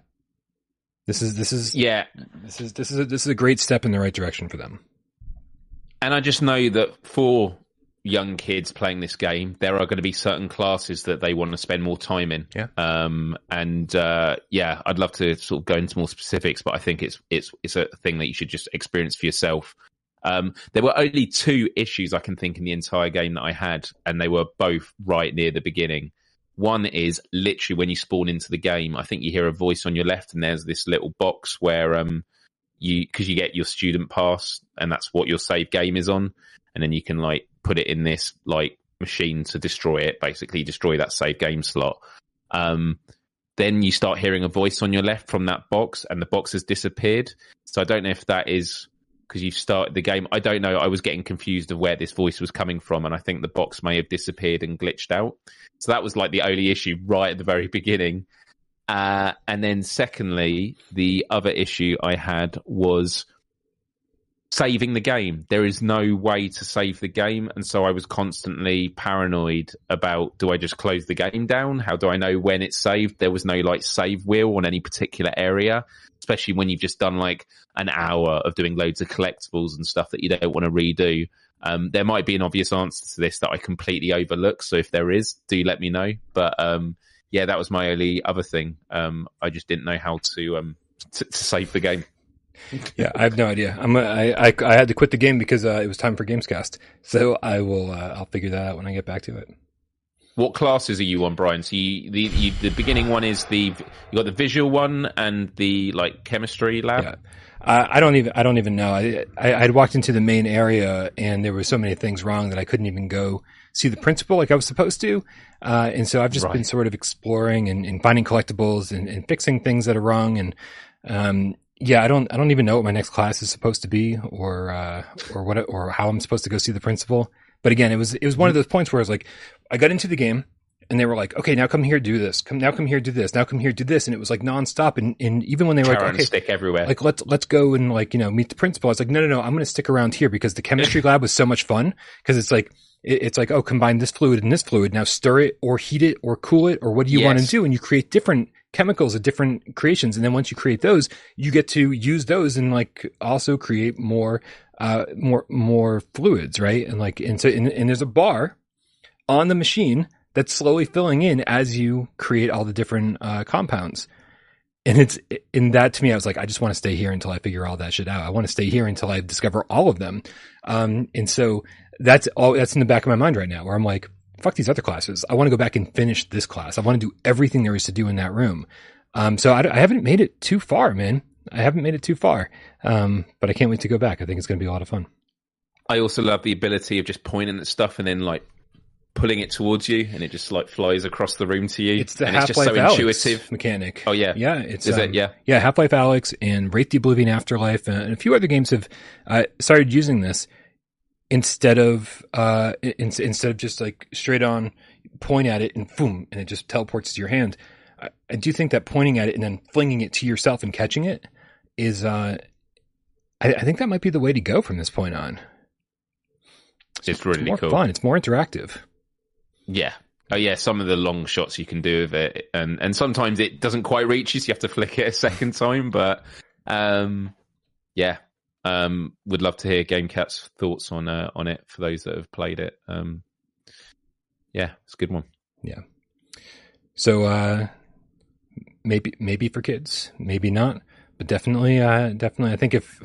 A: this is this is
B: yeah,
A: this is this is a, this is a great step in the right direction for them.
B: And I just know that for young kids playing this game, there are going to be certain classes that they want to spend more time in.
A: Yeah.
B: Um, and uh, yeah, I'd love to sort of go into more specifics, but I think it's it's it's a thing that you should just experience for yourself. Um, there were only two issues I can think in the entire game that I had, and they were both right near the beginning. One is literally when you spawn into the game, I think you hear a voice on your left, and there's this little box where um you because you get your student pass, and that's what your save game is on, and then you can like put it in this like machine to destroy it, basically destroy that save game slot. Um, then you start hearing a voice on your left from that box, and the box has disappeared. So I don't know if that is because you've started the game. I don't know. I was getting confused of where this voice was coming from, and I think the box may have disappeared and glitched out. So that was like the only issue right at the very beginning. Uh, and then, secondly, the other issue I had was saving the game. There is no way to save the game, and so I was constantly paranoid about: do I just close the game down? How do I know when it's saved? There was no like save wheel on any particular area especially when you've just done like an hour of doing loads of collectibles and stuff that you don't want to redo. Um, there might be an obvious answer to this that I completely overlook. So if there is, do let me know. But um, yeah, that was my only other thing. Um, I just didn't know how to um, to, to save the game.
A: yeah, I have no idea. I'm I, I, I had to quit the game because uh, it was time for Gamescast. So I will uh, I'll figure that out when I get back to it.
B: What classes are you on, Brian? So you, the you, the beginning one is the you got the visual one and the like chemistry lab.
A: Yeah. I, I don't even I don't even know. I, I I'd walked into the main area and there were so many things wrong that I couldn't even go see the principal like I was supposed to. Uh, and so I've just right. been sort of exploring and, and finding collectibles and, and, fixing things that are wrong. And um, yeah, I don't I don't even know what my next class is supposed to be or uh, or what or how I'm supposed to go see the principal. But again, it was it was one of mm-hmm. those points where I was like, I got into the game and they were like, okay, now come here, do this. Come now, come here, do this. Now come here, do this. And it was like nonstop. And, and even when they were like, okay,
B: stick everywhere.
A: Like let's let's go and like you know meet the principal. I was like, no, no, no, I'm going to stick around here because the chemistry lab was so much fun because it's like it, it's like oh, combine this fluid and this fluid. Now stir it or heat it or cool it or what do you yes. want to do? And you create different chemicals of different creations. And then once you create those, you get to use those and like also create more uh, more more fluids, right? And like and so and, and there's a bar on the machine that's slowly filling in as you create all the different uh, compounds. And it's in that to me, I was like, I just want to stay here until I figure all that shit out. I want to stay here until I discover all of them. Um, and so that's all that's in the back of my mind right now, where I'm like, fuck these other classes. I want to go back and finish this class. I want to do everything there is to do in that room. Um, so I, I haven't made it too far, man. I haven't made it too far, um, but I can't wait to go back. I think it's going to be a lot of fun.
B: I also love the ability of just pointing at stuff and then like pulling it towards you, and it just like flies across the room to you.
A: It's the Half Life so intuitive mechanic.
B: Oh yeah,
A: yeah. It's
B: is um, it? Yeah,
A: yeah. Half Life Alyx and Wraith the Oblivion Afterlife and a few other games have uh, started using this instead of uh, in, instead of just like straight on point at it and boom, and it just teleports to your hand. I do think that pointing at it and then flinging it to yourself and catching it is, uh, I, I think that might be the way to go from this point on.
B: It's really
A: it's more
B: cool.
A: fun. It's more interactive.
B: Yeah. Oh yeah, some of the long shots you can do with it, and and sometimes it doesn't quite reach you, so you have to flick it a second time. But um, yeah, um, would love to hear GameCat's thoughts on uh, on it for those that have played it. Um, yeah, it's a good one.
A: Yeah. So uh, maybe maybe for kids, maybe not, but definitely uh, definitely. I think if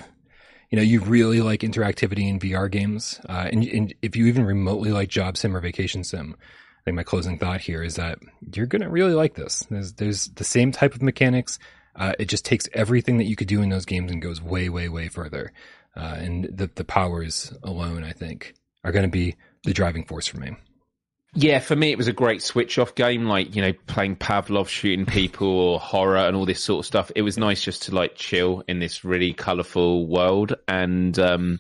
A: you know you really like interactivity in VR games, uh, and, and if you even remotely like Job Sim or Vacation Sim, I think my closing thought here is that you're gonna really like this. There's there's the same type of mechanics. Uh, it just takes everything that you could do in those games and goes way way way further. Uh, and the the powers alone, I think, are going to be the driving force for me.
B: Yeah, for me, it was a great switch off game, like, you know, playing Pavlov, shooting people, or horror and all this sort of stuff. It was nice just to like chill in this really colorful world. And, um,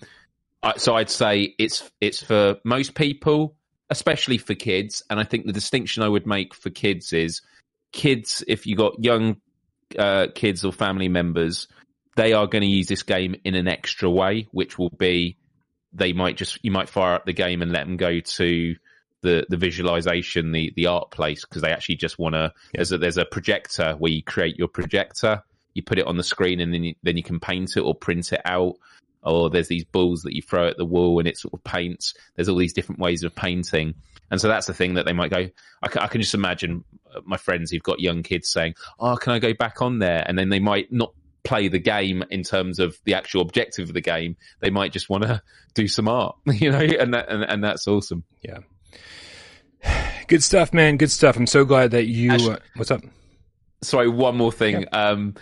B: I, so I'd say it's, it's for most people, especially for kids. And I think the distinction I would make for kids is kids, if you got young, uh, kids or family members, they are going to use this game in an extra way, which will be, they might just, you might fire up the game and let them go to, the the visualization, the the art place, because they actually just want to. Yeah. There's a there's a projector where you create your projector, you put it on the screen, and then you, then you can paint it or print it out. Or there's these balls that you throw at the wall and it sort of paints. There's all these different ways of painting, and so that's the thing that they might go. I can, I can just imagine my friends who've got young kids saying, "Oh, can I go back on there?" And then they might not play the game in terms of the actual objective of the game. They might just want to do some art, you know, and that and, and that's awesome.
A: Yeah. Good stuff, man. Good stuff. I'm so glad that you.
B: Actually,
A: uh, what's up?
B: Sorry, one more thing. Yeah. Um,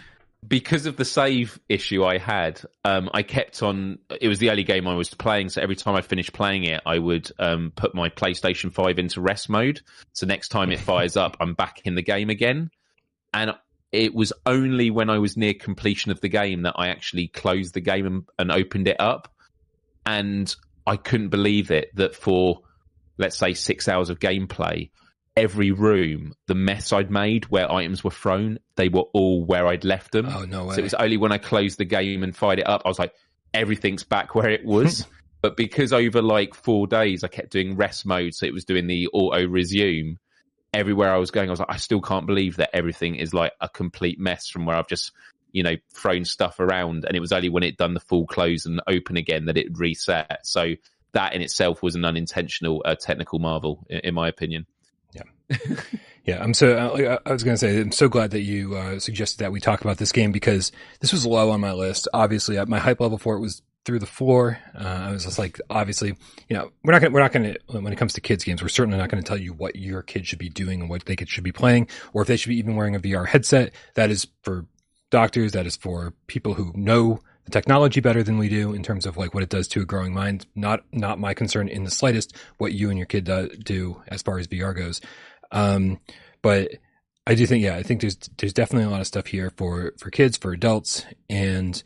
B: because of the save issue I had, um, I kept on. It was the only game I was playing, so every time I finished playing it, I would um, put my PlayStation Five into rest mode. So next time it fires up, I'm back in the game again. And it was only when I was near completion of the game that I actually closed the game and, and opened it up. And I couldn't believe it that for let's say six hours of gameplay, every room, the mess I'd made where items were thrown, they were all where I'd left them.
A: Oh no way!
B: So it was only when I closed the game and fired it up, I was like, everything's back where it was. but because over like four days, I kept doing rest mode, so it was doing the auto resume. Everywhere I was going, I was like, I still can't believe that everything is like a complete mess from where I've just, you know, thrown stuff around. And it was only when it done the full close and open again that it reset. So that in itself was an unintentional uh, technical marvel, in, in, my opinion.
A: Yeah. I'm so. Uh, I was going to say, I'm so glad that you uh, suggested that we talk about this game because this was low on my list. Obviously, uh, my hype level for it was through the floor. Uh, I was just like, obviously, you know, we're not going. We're not to. When it comes to kids games, we're certainly not going to tell you what your kid should be doing and what they should be playing, or if they should be even wearing a VR headset. That is for doctors. That is for people who know the technology better than we do in terms of like what it does to a growing mind. Not not my concern in the slightest what you and your kid do, do as far as VR goes. Um, but I do think yeah, I think there's there's definitely a lot of stuff here for for kids, for adults, and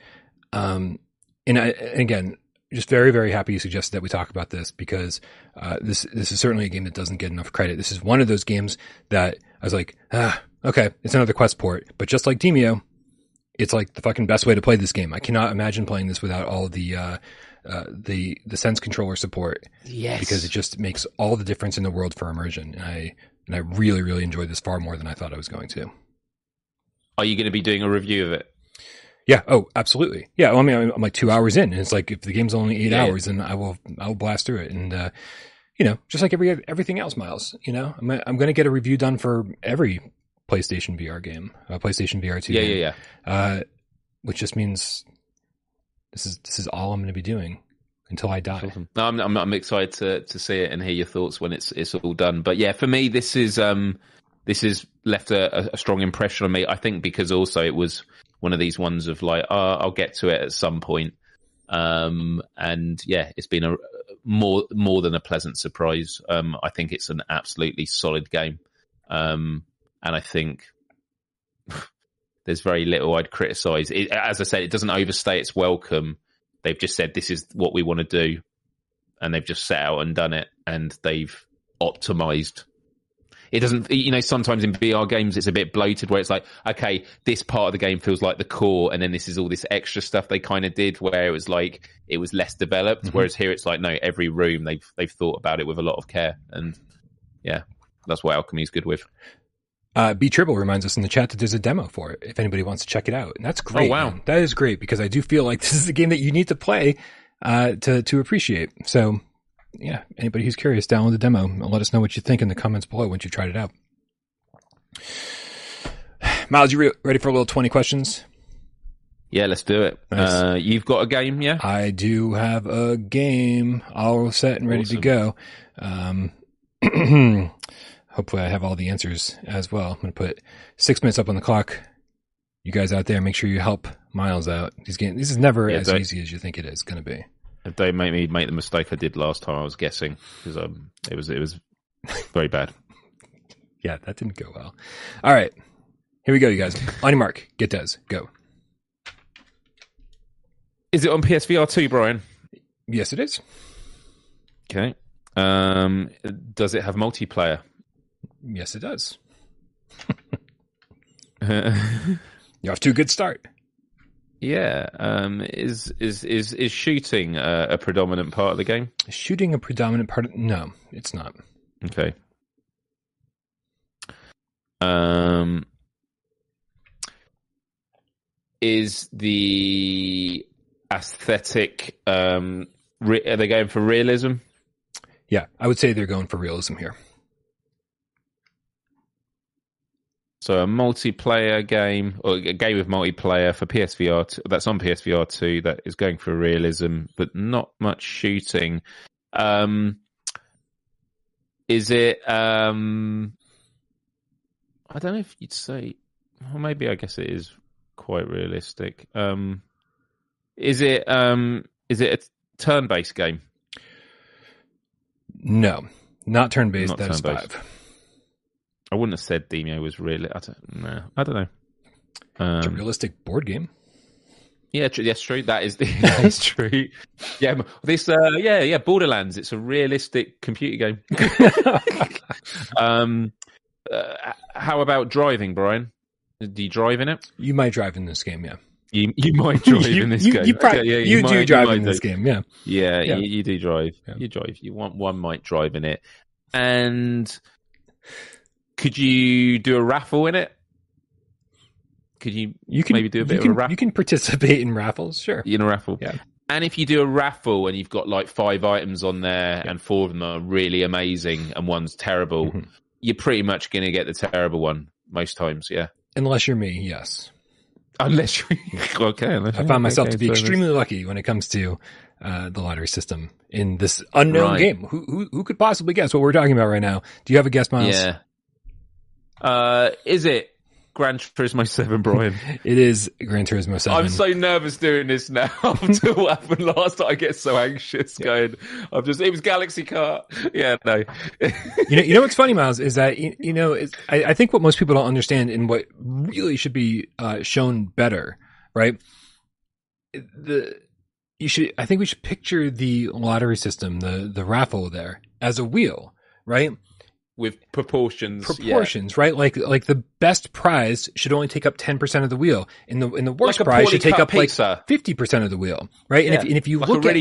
A: um, and, I, and again, just very very happy you suggested that we talk about this because uh, this this is certainly a game that doesn't get enough credit. This is one of those games that I was like, ah, okay, it's another Quest port, but just like Demeo, it's like the fucking best way to play this game. I cannot imagine playing this without all the uh, uh, the the sense controller support.
B: Yes,
A: because it just makes all the difference in the world for immersion. And I and I really really enjoyed this far more than I thought I was going to.
B: Are you going to be doing a review of it?
A: Yeah. Oh, absolutely. Yeah. Well, I mean, I'm like two hours in, and it's like if the game's only eight yeah. hours, then I will I will blast through it, and uh, you know, just like every everything else, Miles. You know, I'm I'm going to get a review done for every PlayStation VR game, uh, PlayStation VR two.
B: Yeah,
A: game,
B: yeah, yeah. Uh,
A: which just means this is this is all I'm going to be doing until I die.
B: Awesome. No, I'm, I'm, I'm excited to to see it and hear your thoughts when it's it's all done. But yeah, for me, this is um this has left a, a strong impression on me. I think because also it was one of these ones of like, oh, I'll get to it at some point. Um, and yeah, it's been a more more than a pleasant surprise. Um, I think it's an absolutely solid game. Um, and I think there's very little I'd criticize. It, as I said, it doesn't overstay its welcome. They've just said this is what we want to do, and they've just set out and done it, and they've optimized it doesn't, you know, sometimes in VR games it's a bit bloated where it's like, okay, this part of the game feels like the core, and then this is all this extra stuff they kind of did where it was like it was less developed.
A: Mhm.
B: Whereas here it's like, no, every room they've they've thought about it with a lot of care, and yeah, that's what Owlchemy is good with.
A: Uh, B Triple reminds us in the chat that there's a demo for it if anybody wants to check it out, and that's great.
B: Oh, wow.
A: man. that is great because I do feel like this is a game that you need to play uh, to to appreciate. So, yeah, anybody who's curious, download the demo and let us know what you think in the comments below once you tried it out. Miles, you re- ready for a little twenty questions?
B: Yeah, let's do it.
A: Nice.
B: Uh, you've got a game, yeah?
A: I do have a game all set and ready to go. Um, hopefully, I have all the answers as well. I'm going to put six minutes up on the clock. You guys out there, make sure you help Miles out. He's getting. This is never
B: Yeah,
A: as
B: don't-
A: easy as you think it is going to be.
B: Don't make me make the mistake I did last time. I was guessing because um, it was it was very bad.
A: Yeah, that didn't go well. All right, here we go, you guys. On your mark, get Des, go.
B: Is it on PSVR two, Brian?
A: Yes, it is.
B: Okay. Um, does it have multiplayer?
A: Yes, it does. you have off to a good start.
B: yeah. Um, is is is is shooting uh, a predominant part of the game?
A: Is shooting a predominant part of? No, it's not.
B: Okay. Um, is the aesthetic? Um, re- are they going for realism?
A: Yeah, I would say they're going for realism here.
B: So a multiplayer game or a game with multiplayer for PSVR two, that's on PSVR two that is going for realism, but not much shooting. Um, is it? Um, I don't know if you'd say. Well, maybe I guess it is quite realistic. Um, is it? Um, is it a turn-based game?
A: No, not turn based.
B: Not turn-based.
A: five.
B: I wouldn't have said Demeo was really. I don't know. I don't know.
A: It's a
B: Um,
A: realistic board game.
B: Yeah, tr- that's true. That is the. That's true. Yeah, this. Uh, yeah, yeah. Borderlands. It's a realistic computer game. um, uh, how about driving, Brian? Do you drive in it?
A: you might drive in this game, yeah.
B: You you might drive
A: you,
B: in this
A: you,
B: game.
A: You, prob-
B: Okay, yeah,
A: you,
B: might-
A: do drive in this
B: do.
A: game, yeah.
B: Yeah,
A: Yeah.
B: You, you do drive.
A: Yeah.
B: You drive. You want one might drive in it, and could you do a raffle in it? Could you
A: You can
B: maybe do a bit
A: you
B: of a raffle?
A: You can participate in raffles, sure.
B: in a raffle.
A: Yeah.
B: And if you do a raffle and you've got like five items on there and four of them are really amazing and one's terrible,
A: Mhm.
B: you're pretty much going to get the terrible one most times. Yeah.
A: Unless you're me, yes.
B: Unless you, okay. Unless,
A: I found myself
B: okay,
A: to be
B: so
A: extremely lucky when it comes to uh, the lottery system in this unknown
B: Right.
A: game. Who, who who could possibly guess what we're talking about right now? Do you have a guess, Miles?
B: Yeah. Uh, is it Gran Turismo 7, Brian?
A: It is Gran Turismo 7.
B: I'm so nervous doing this now after what happened last. Time. I get so anxious going. I'm just, it was Galaxy Car. Yeah, no.
A: you know, you know what's funny, Miles, is that you, you know, it's, I, I think what most people don't understand and what really should be uh, shown better, right? The you should, I think we should picture the lottery system, the the raffle there, as a wheel, right?
B: With proportions. yeah.
A: Proportions, right? Like like the best prize should only take up ten percent of the wheel, and the and the worst
B: Like
A: prize should take up like fifty percent of the wheel, right? And if and if you
B: Like
A: look at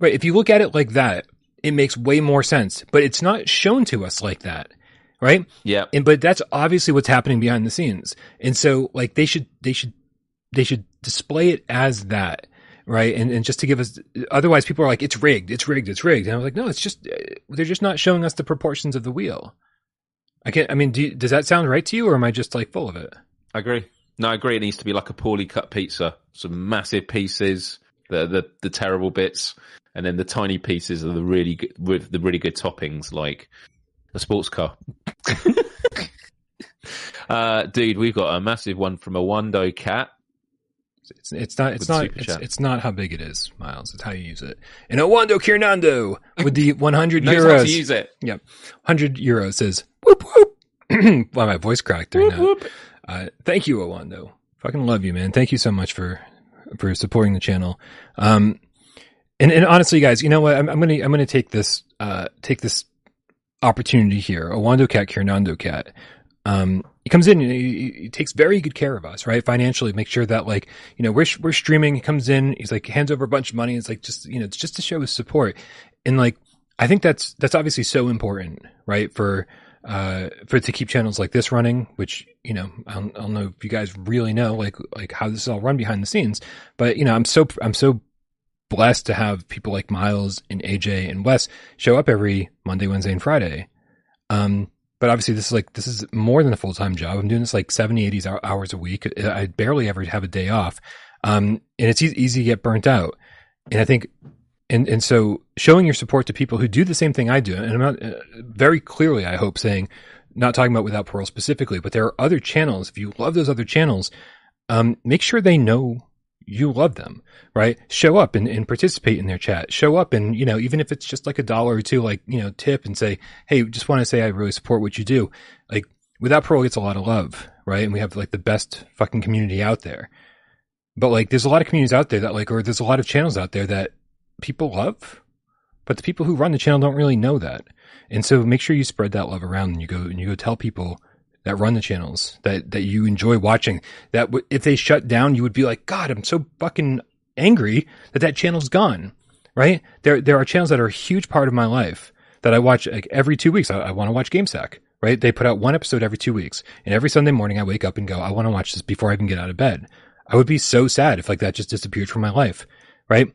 A: Right. If you look at it like that, it makes way more sense, but it's not shown to us like that. Right.
B: Yeah.
A: And, but that's obviously what's happening behind the scenes. And so like they should, they should, they should display it as that. Right. And, and just to give us, otherwise people are like, it's rigged, it's rigged, it's rigged. And I was like, no, it's just, uh, they're just not showing us the proportions of the wheel. I can't, I mean, do does that sound right to you or am I just like full of it?
B: I agree. No, I agree. It needs to be like a poorly cut pizza. Some massive pieces, the the, the terrible bits, and then the tiny pieces are the really good, with the really good toppings, like a sports car. uh, dude, we've got a massive one from a Wando cat.
A: It's, it's not, it's not, it's, it's not how big it is, Miles. It's how you use it. And Owando Kiernando with the 100
B: Knows
A: euros.
B: how to use it.
A: Yep. 100 euros says, whoop, whoop. Wow, my voice cracked during
B: Whoop,
A: that.
B: whoop.
A: Uh, thank you, Owando. Fucking love you, man. Thank you so much for, for supporting the channel. Um, and, and honestly, guys, you know what? I'm, I'm going to, I'm to take this, uh, take this opportunity here. Owando Cat, Kiernando Cat. Um, comes in and he, he, takes very good care of us, right? Financially, make sure that like, you know, we're, we're streaming. He comes in, he's like, hands over a bunch of money. It's like, just, you know, it's just to show his support. And like, I think that's, that's obviously so important, right? For, uh, for to keep channels like this running, which, you know, I don't, I don't know if you guys really know, like, like how this is all run behind the scenes, but, you know, I'm so, I'm so blessed to have people like Miles and AJ and Wes show up every Monday, Wednesday, and Friday. Um, but obviously this is like, this is more than a full time job. I'm doing this like 70, 80 hours a week. I barely ever have a day off. Um, and it's easy, easy to get burnt out. And I think, and, and so showing your support to people who do the same thing I do, and I'm not uh, very clearly, I hope saying, not talking about without parole specifically, but there are other channels. If you love those other channels, um, make sure they know you love them, right? Show up and, and participate in their chat. Show up and, you know, even if it's just like a dollar or two, like, you know, tip and say, Hey, just want to say I really support what you do. Like without parole gets a lot of love, right? And we have like the best fucking community out there. But like there's a lot of communities out there that like, or there's a lot of channels out there that people love, but the people who run the channel don't really know that. And so make sure you spread that love around and you go and you go tell people that run the channels that, that you enjoy watching that w- if they shut down, you would be like, God, I'm so fucking angry that that channel's gone. Right. There, there are channels that are a huge part of my life that I watch like every two weeks. I, I want to watch GameSack. Right. They put out one episode every two weeks and every Sunday morning I wake up and go, I want to watch this before I can get out of bed. I would be so sad if like that just disappeared from my life. Right.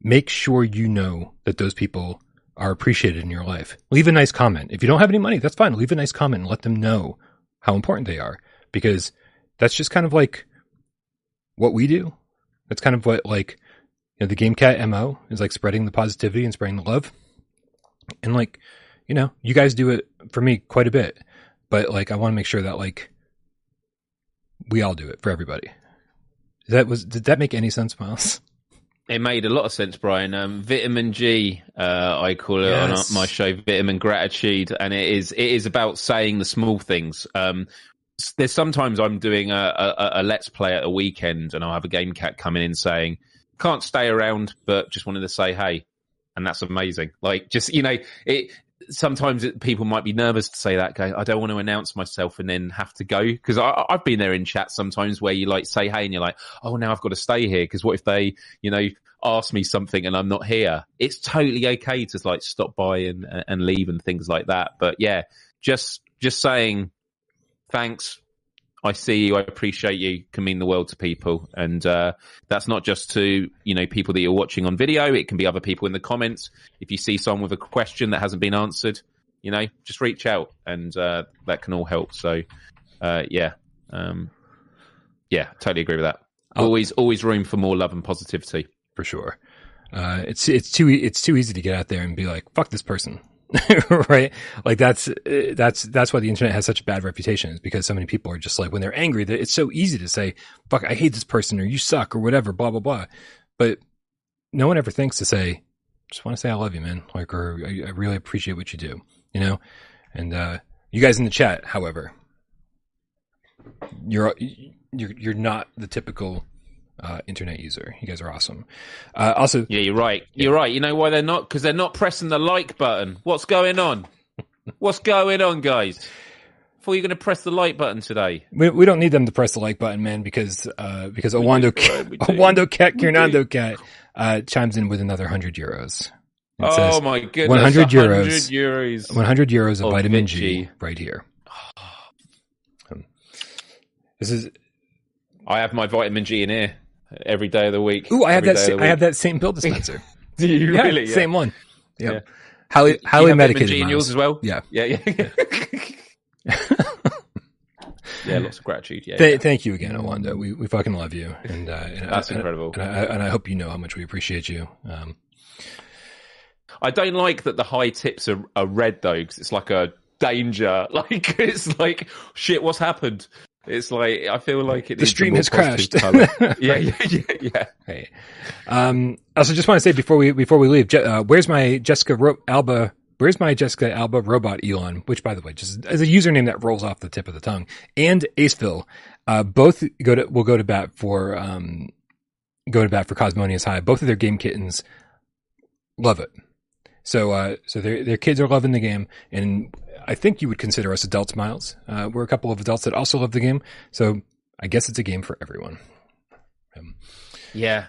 A: Make sure you know that those people are appreciated in your life. Leave a nice comment. If you don't have any money, that's fine. Leave a nice comment and let them know how important they are. Because that's just kind of like what we do. That's kind of what like you know the game cat mo is like spreading the positivity and spreading the love. And like you know you guys do it for me quite a bit. But like i want to make sure that like we all do it for everybody. That was did that make any sense miles
B: it made a lot of sense, Brian. Um, vitamin G, uh, I call it yes. on my show, Vitamin Gratitude, and it is it is about saying the small things. Um, there's sometimes I'm doing a, a, a, let's play at a weekend, and I'll have a game cat coming in saying, "Can't stay around, but just wanted to say hey," and that's amazing. Like, just you know, it sometimes people might be nervous to say that. Go, I don't want to announce myself and then have to go because I've been there in chat sometimes where you like say hey and you're like, oh, now I've got to stay here because what if they, you know, ask me something and I'm not here? It's totally okay to like stop by and and leave and things like that. But yeah, just just saying thanks I see you, I appreciate you, can mean the world to people. And uh, that's not just to, you know, people that you're watching on video. It can be other people in the comments. If you see someone with a question that hasn't been answered, you know, just reach out and uh, that can all help. So, uh, yeah. Um, yeah, totally agree with that. Oh. Always, always room for more love and positivity.
A: For sure. Uh, it's it's too it's too easy to get out there and be like, "Fuck this person," right? Like that's that's that's why the internet has such a bad reputation is because so many people are just like when they're angry that it's so easy to say fuck I hate this person or you suck or whatever blah blah blah, but no one ever thinks to say just want to say I love you man like or I, I really appreciate what you do you know, and uh, you guys in the chat however you're you're you're not the typical uh, internet user. You guys are awesome. Uh, also,
B: yeah, you're right. You're right. You know why they're not? Because they're not pressing the like button. What's going on? What's going on, guys? Thought you were going to press the like button today.
A: We, we don't need them to press the like button, man, because uh, because Owando Owando Cat Kiernando Cat uh, chimes in with another hundred euros.
B: It oh my goodness!
A: One hundred euros. euros. One hundred euros of, vitamin G right here. Um, this is.
B: I have my vitamin G in here every day of the week.
A: Ooh, I have that. Sa- I have that same pill dispenser.
B: Do you yeah, really?
A: Yeah. Same one. Yep. Yeah. Highly, highly medicated.
B: in yours as well.
A: Yeah.
B: Yeah. Yeah. yeah. Lots of gratitude. Yeah,
A: Th-
B: yeah.
A: Thank you again, Owando. We we fucking love you, and, uh, and
B: that's
A: and,
B: incredible.
A: And I, and I, hope you know how much we appreciate you. Um,
B: I don't like that the high tips are, are red though, because it's like a danger. Like it's like shit. What's happened? It's like I feel like it
A: the stream has crashed.
B: yeah, yeah, yeah, yeah.
A: Hey, um, also just want to say before we before we leave, uh, where's my Jessica Ro- Alba? Where's my Jessica Alba robot Elon? Which, by the way, just as a username that rolls off the tip of the tongue, and Aceville, uh, both go to will go to bat for um, go to bat for Cosmonious High. Both of their game kittens love it. So, uh, so their their kids are loving the game, and I think you would consider us adults, Miles. Uh, we're a couple of adults that also love the game, so I guess it's a game for everyone. Um,
B: yeah,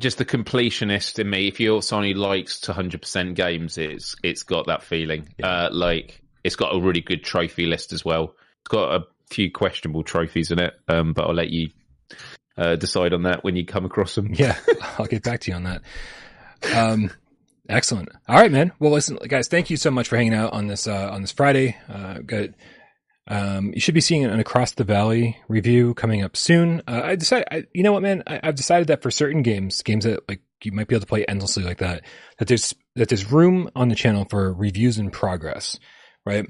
B: just the completionist in me. If you're someone who likes to 100% games, it's it's got that feeling. Yeah. Uh, like it's got a really good trophy list as well. It's got a few questionable trophies in it, um, but I'll let you uh, decide on that when you come across them.
A: Yeah, I'll get back to you on that. Um, excellent. All right, man. Well, listen, guys, thank you so much for hanging out on this uh, on this Friday. Uh, good. Um, you should be seeing an Across the Valley review coming up soon. Uh, I decided, I, you know what, man? I, have decided that for certain games, games that like you might be able to play endlessly like that, that there's that there's room on the channel for reviews in progress, right?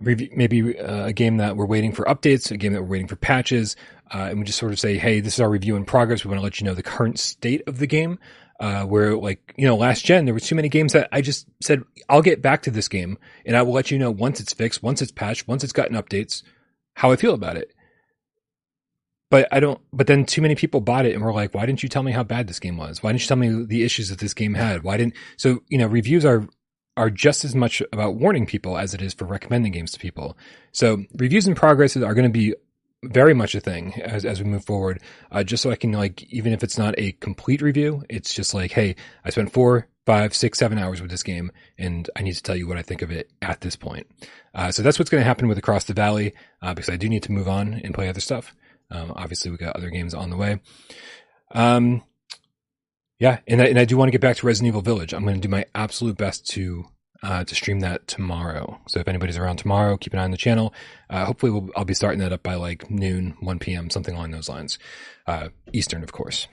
A: Maybe uh, a game that we're waiting for updates, a game that we're waiting for patches, uh, and we just sort of say, hey, this is our review in progress. We want to let you know the current state of the game. Uh, where like, you know, last gen, there were too many games that I just said, I'll get back to this game and I will let you know once it's fixed, once it's patched, once it's gotten updates, how I feel about it. But I don't, but then too many people bought it and were like, why didn't you tell me how bad this game was? Why didn't you tell me the issues that this game had? Why didn't, so, you know, reviews are, are just as much about warning people as it is for recommending games to people. So reviews in progress are going to be very much a thing as, as we move forward. Uh, just so I can like, even if it's not a complete review, it's just like, Hey, I spent four, five, six, seven hours with this game and I need to tell you what I think of it at this point. Uh, so that's what's going to happen with Across the Valley, uh, because I do need to move on and play other stuff. Um, obviously we got other games on the way. Um, yeah, and I, and I do want to get back to Resident Evil Village. I'm going to do my absolute best to uh, to stream that tomorrow. So if anybody's around tomorrow, keep an eye on the channel. Uh, hopefully, we'll, I'll be starting that up by like noon, 1 p.m., something along those lines. Uh, Eastern, of course.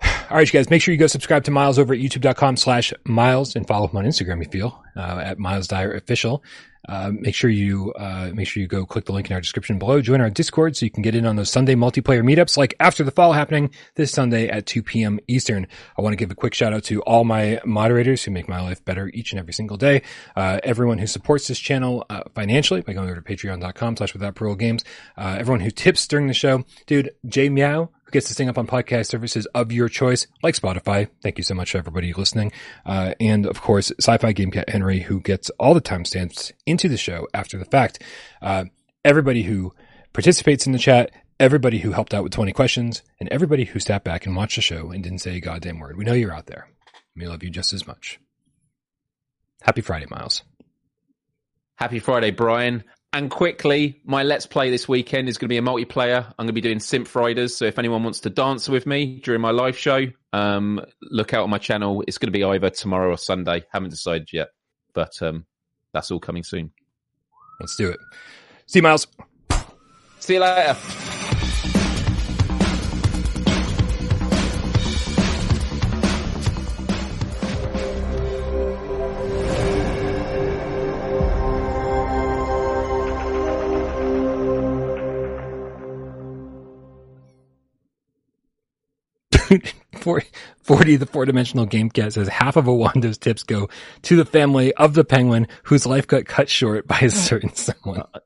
A: All right, you guys, make sure you go subscribe to Miles over at youtube.com slash Miles and follow him on Instagram if you feel, uh, at Miles Dyer Official. Uh, make sure you uh, make sure you go click the link in our description below. Join our Discord so you can get in on those Sunday multiplayer meetups, like after the fall happening this Sunday at 2 p.m. Eastern. I want to give a quick shout out to all my moderators who make my life better each and every single day. Uh, everyone who supports this channel uh, financially by going over to Patreon.com/slash Without Parole Games. Uh, everyone who tips during the show, dude. Jay Meow who gets this thing up on podcast services of your choice, like Spotify. Thank you so much, everybody listening. Uh, and of course, Sci-Fi Game Cat Henry, who gets all the timestamps into the show after the fact. Uh, everybody who participates in the chat, everybody who helped out with 20 questions, and everybody who sat back and watched the show and didn't say a goddamn word. We know you're out there. We love you just as much. Happy Friday, Miles.
B: Happy Friday, Brian. And quickly, my Let's Play this weekend is going to be a multiplayer. I'm going to be doing Synth Riders. So if anyone wants to dance with me during my live show, um, look out on my channel. It's going to be either tomorrow or Sunday. Haven't decided yet, but um, that's all coming soon.
A: Let's do it. See you, Miles.
B: See you later.
A: 40, 40 the four dimensional game cat says half of Owando's tips go to the family of the penguin whose life got cut short by a certain someone. Uh,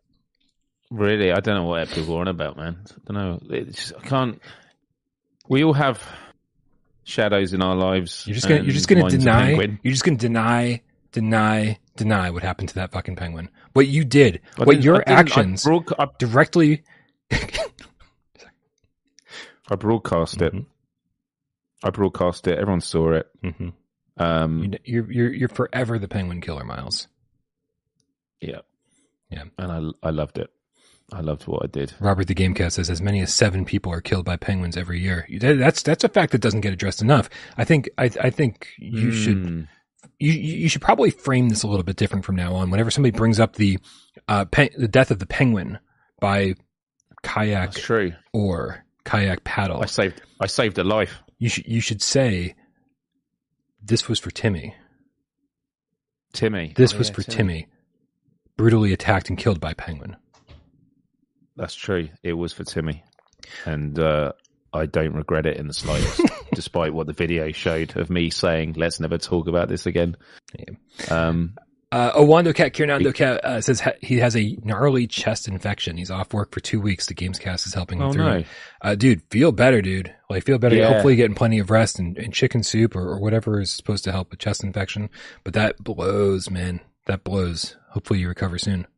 B: really? I don't know what people are on about, man. I don't know. It's, I can't. We all have shadows in our lives.
A: You're just gonna, you're just gonna deny, you're just gonna deny, deny, deny what happened to that fucking penguin. What you did, I what your actions I broke, I, directly.
B: I broadcast it. Mm-hmm. I broadcast it. Everyone saw it.
A: Mm-hmm. Um, you're you're you're forever the penguin killer, Miles.
B: Yeah,
A: yeah,
B: and I I loved it. I loved what I did.
A: Robert the Gamecast says as many as seven people are killed by penguins every year. That's that's a fact that doesn't get addressed enough. I think I I think you mm. should you you should probably frame this a little bit different from now on. Whenever somebody brings up the uh pe- the death of the penguin by kayak
B: true.
A: or kayak paddle,
B: I saved I saved a life
A: you should you should say this was for Timmy.
B: Timmy.
A: This oh, was yeah, for Timmy. Timmy. Brutally attacked and killed by penguin.
B: That's true. It was for Timmy. And uh, I don't regret it in the slightest, despite what the video showed of me saying, let's never talk about this again.
A: Yeah. Um, Uh, Owando Cat Kiernando Cat uh, says ha- he has a gnarly chest infection. He's off work for two weeks. The Gamescast is helping him
B: Oh
A: through. it. Uh, dude, feel better, dude. Like feel better.
B: Yeah.
A: Hopefully, getting plenty of rest and, and chicken soup or, or whatever is supposed to help with chest infection. But that blows, man. That blows. Hopefully, you recover soon.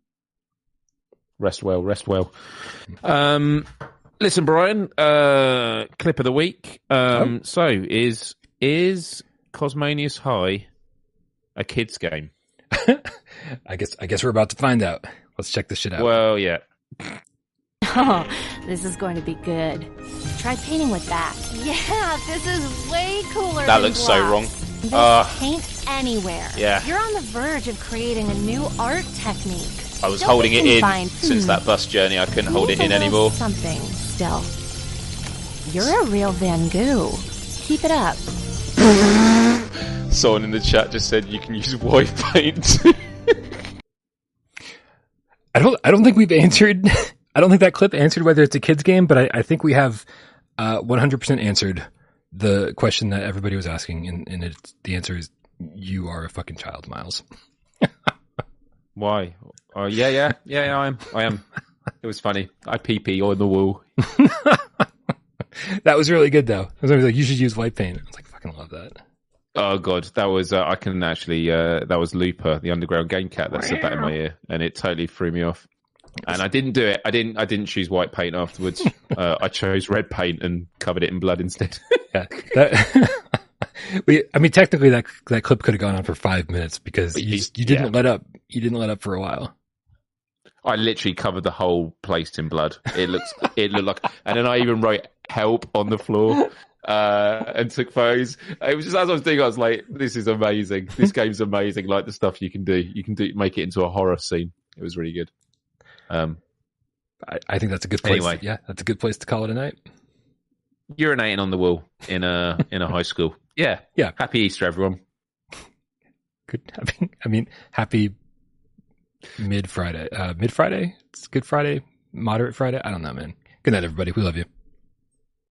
B: Rest well, rest well. Um, listen, Brian. Uh, clip of the week. Um, so is is Cosmonious High a kids game?
A: I guess. I guess we're about to find out. Let's check this shit out.
B: Well, yeah.
C: Oh, this is going to be good. Try painting with that.
D: Yeah, this is way cooler.
E: That
D: than
E: looks so wrong.
C: This
E: Ugh.
C: paint anywhere.
E: Yeah.
C: You're on the verge of creating a new art technique.
E: I was
C: Don't
E: holding it in
C: find-
E: since
C: Hmm.
E: that bus journey. I couldn't hold it in anymore.
C: Something still. You're a real Van Gogh. Keep it up.
E: Someone in the chat just said you can use white paint.
A: I don't. I don't think we've answered. I don't think that clip answered whether it's a kids game, but I, I think we have uh, 100% answered the question that everybody was asking, and, and it's, the answer is you are a fucking child, Miles.
B: Why? Oh, yeah, yeah, yeah. yeah, I am. I am. It was funny. I pee pee on the wall.
A: That was really good, though. I was like, "You should use white paint." I was like, "Fucking love that."
B: Oh god, that was uh, I can actually uh, that was Looper, the underground game cat that said that in my ear, and it totally threw me off. And I didn't do it. I didn't. I didn't choose white paint afterwards. uh, I chose red paint and covered it in blood instead.
A: Yeah, that. we. I mean, technically, that that clip could have gone on for five minutes because you
B: you-
A: you didn't
B: yeah.
A: let up. You didn't let up for a while.
B: I literally covered the whole place in blood. It looks. it looked like, and then I even wrote "help" on the floor. Uh, and took photos. It was just as I was doing, I was like, "This is amazing. This game's amazing. Like the stuff you can do. You can do make it into a horror scene. It was really good." Um,
A: I, I think that's a good place.
B: Anyway.
A: yeah, that's a good place to call it a night.
B: urinating on the wall in a in a high school. Yeah,
A: Yeah.
B: Happy Easter, everyone.
A: Good. I mean, I mean, happy mid Friday. Uh, mid Friday. It's Good Friday. Moderate Friday. I don't know, man. Good night, everybody. We love you.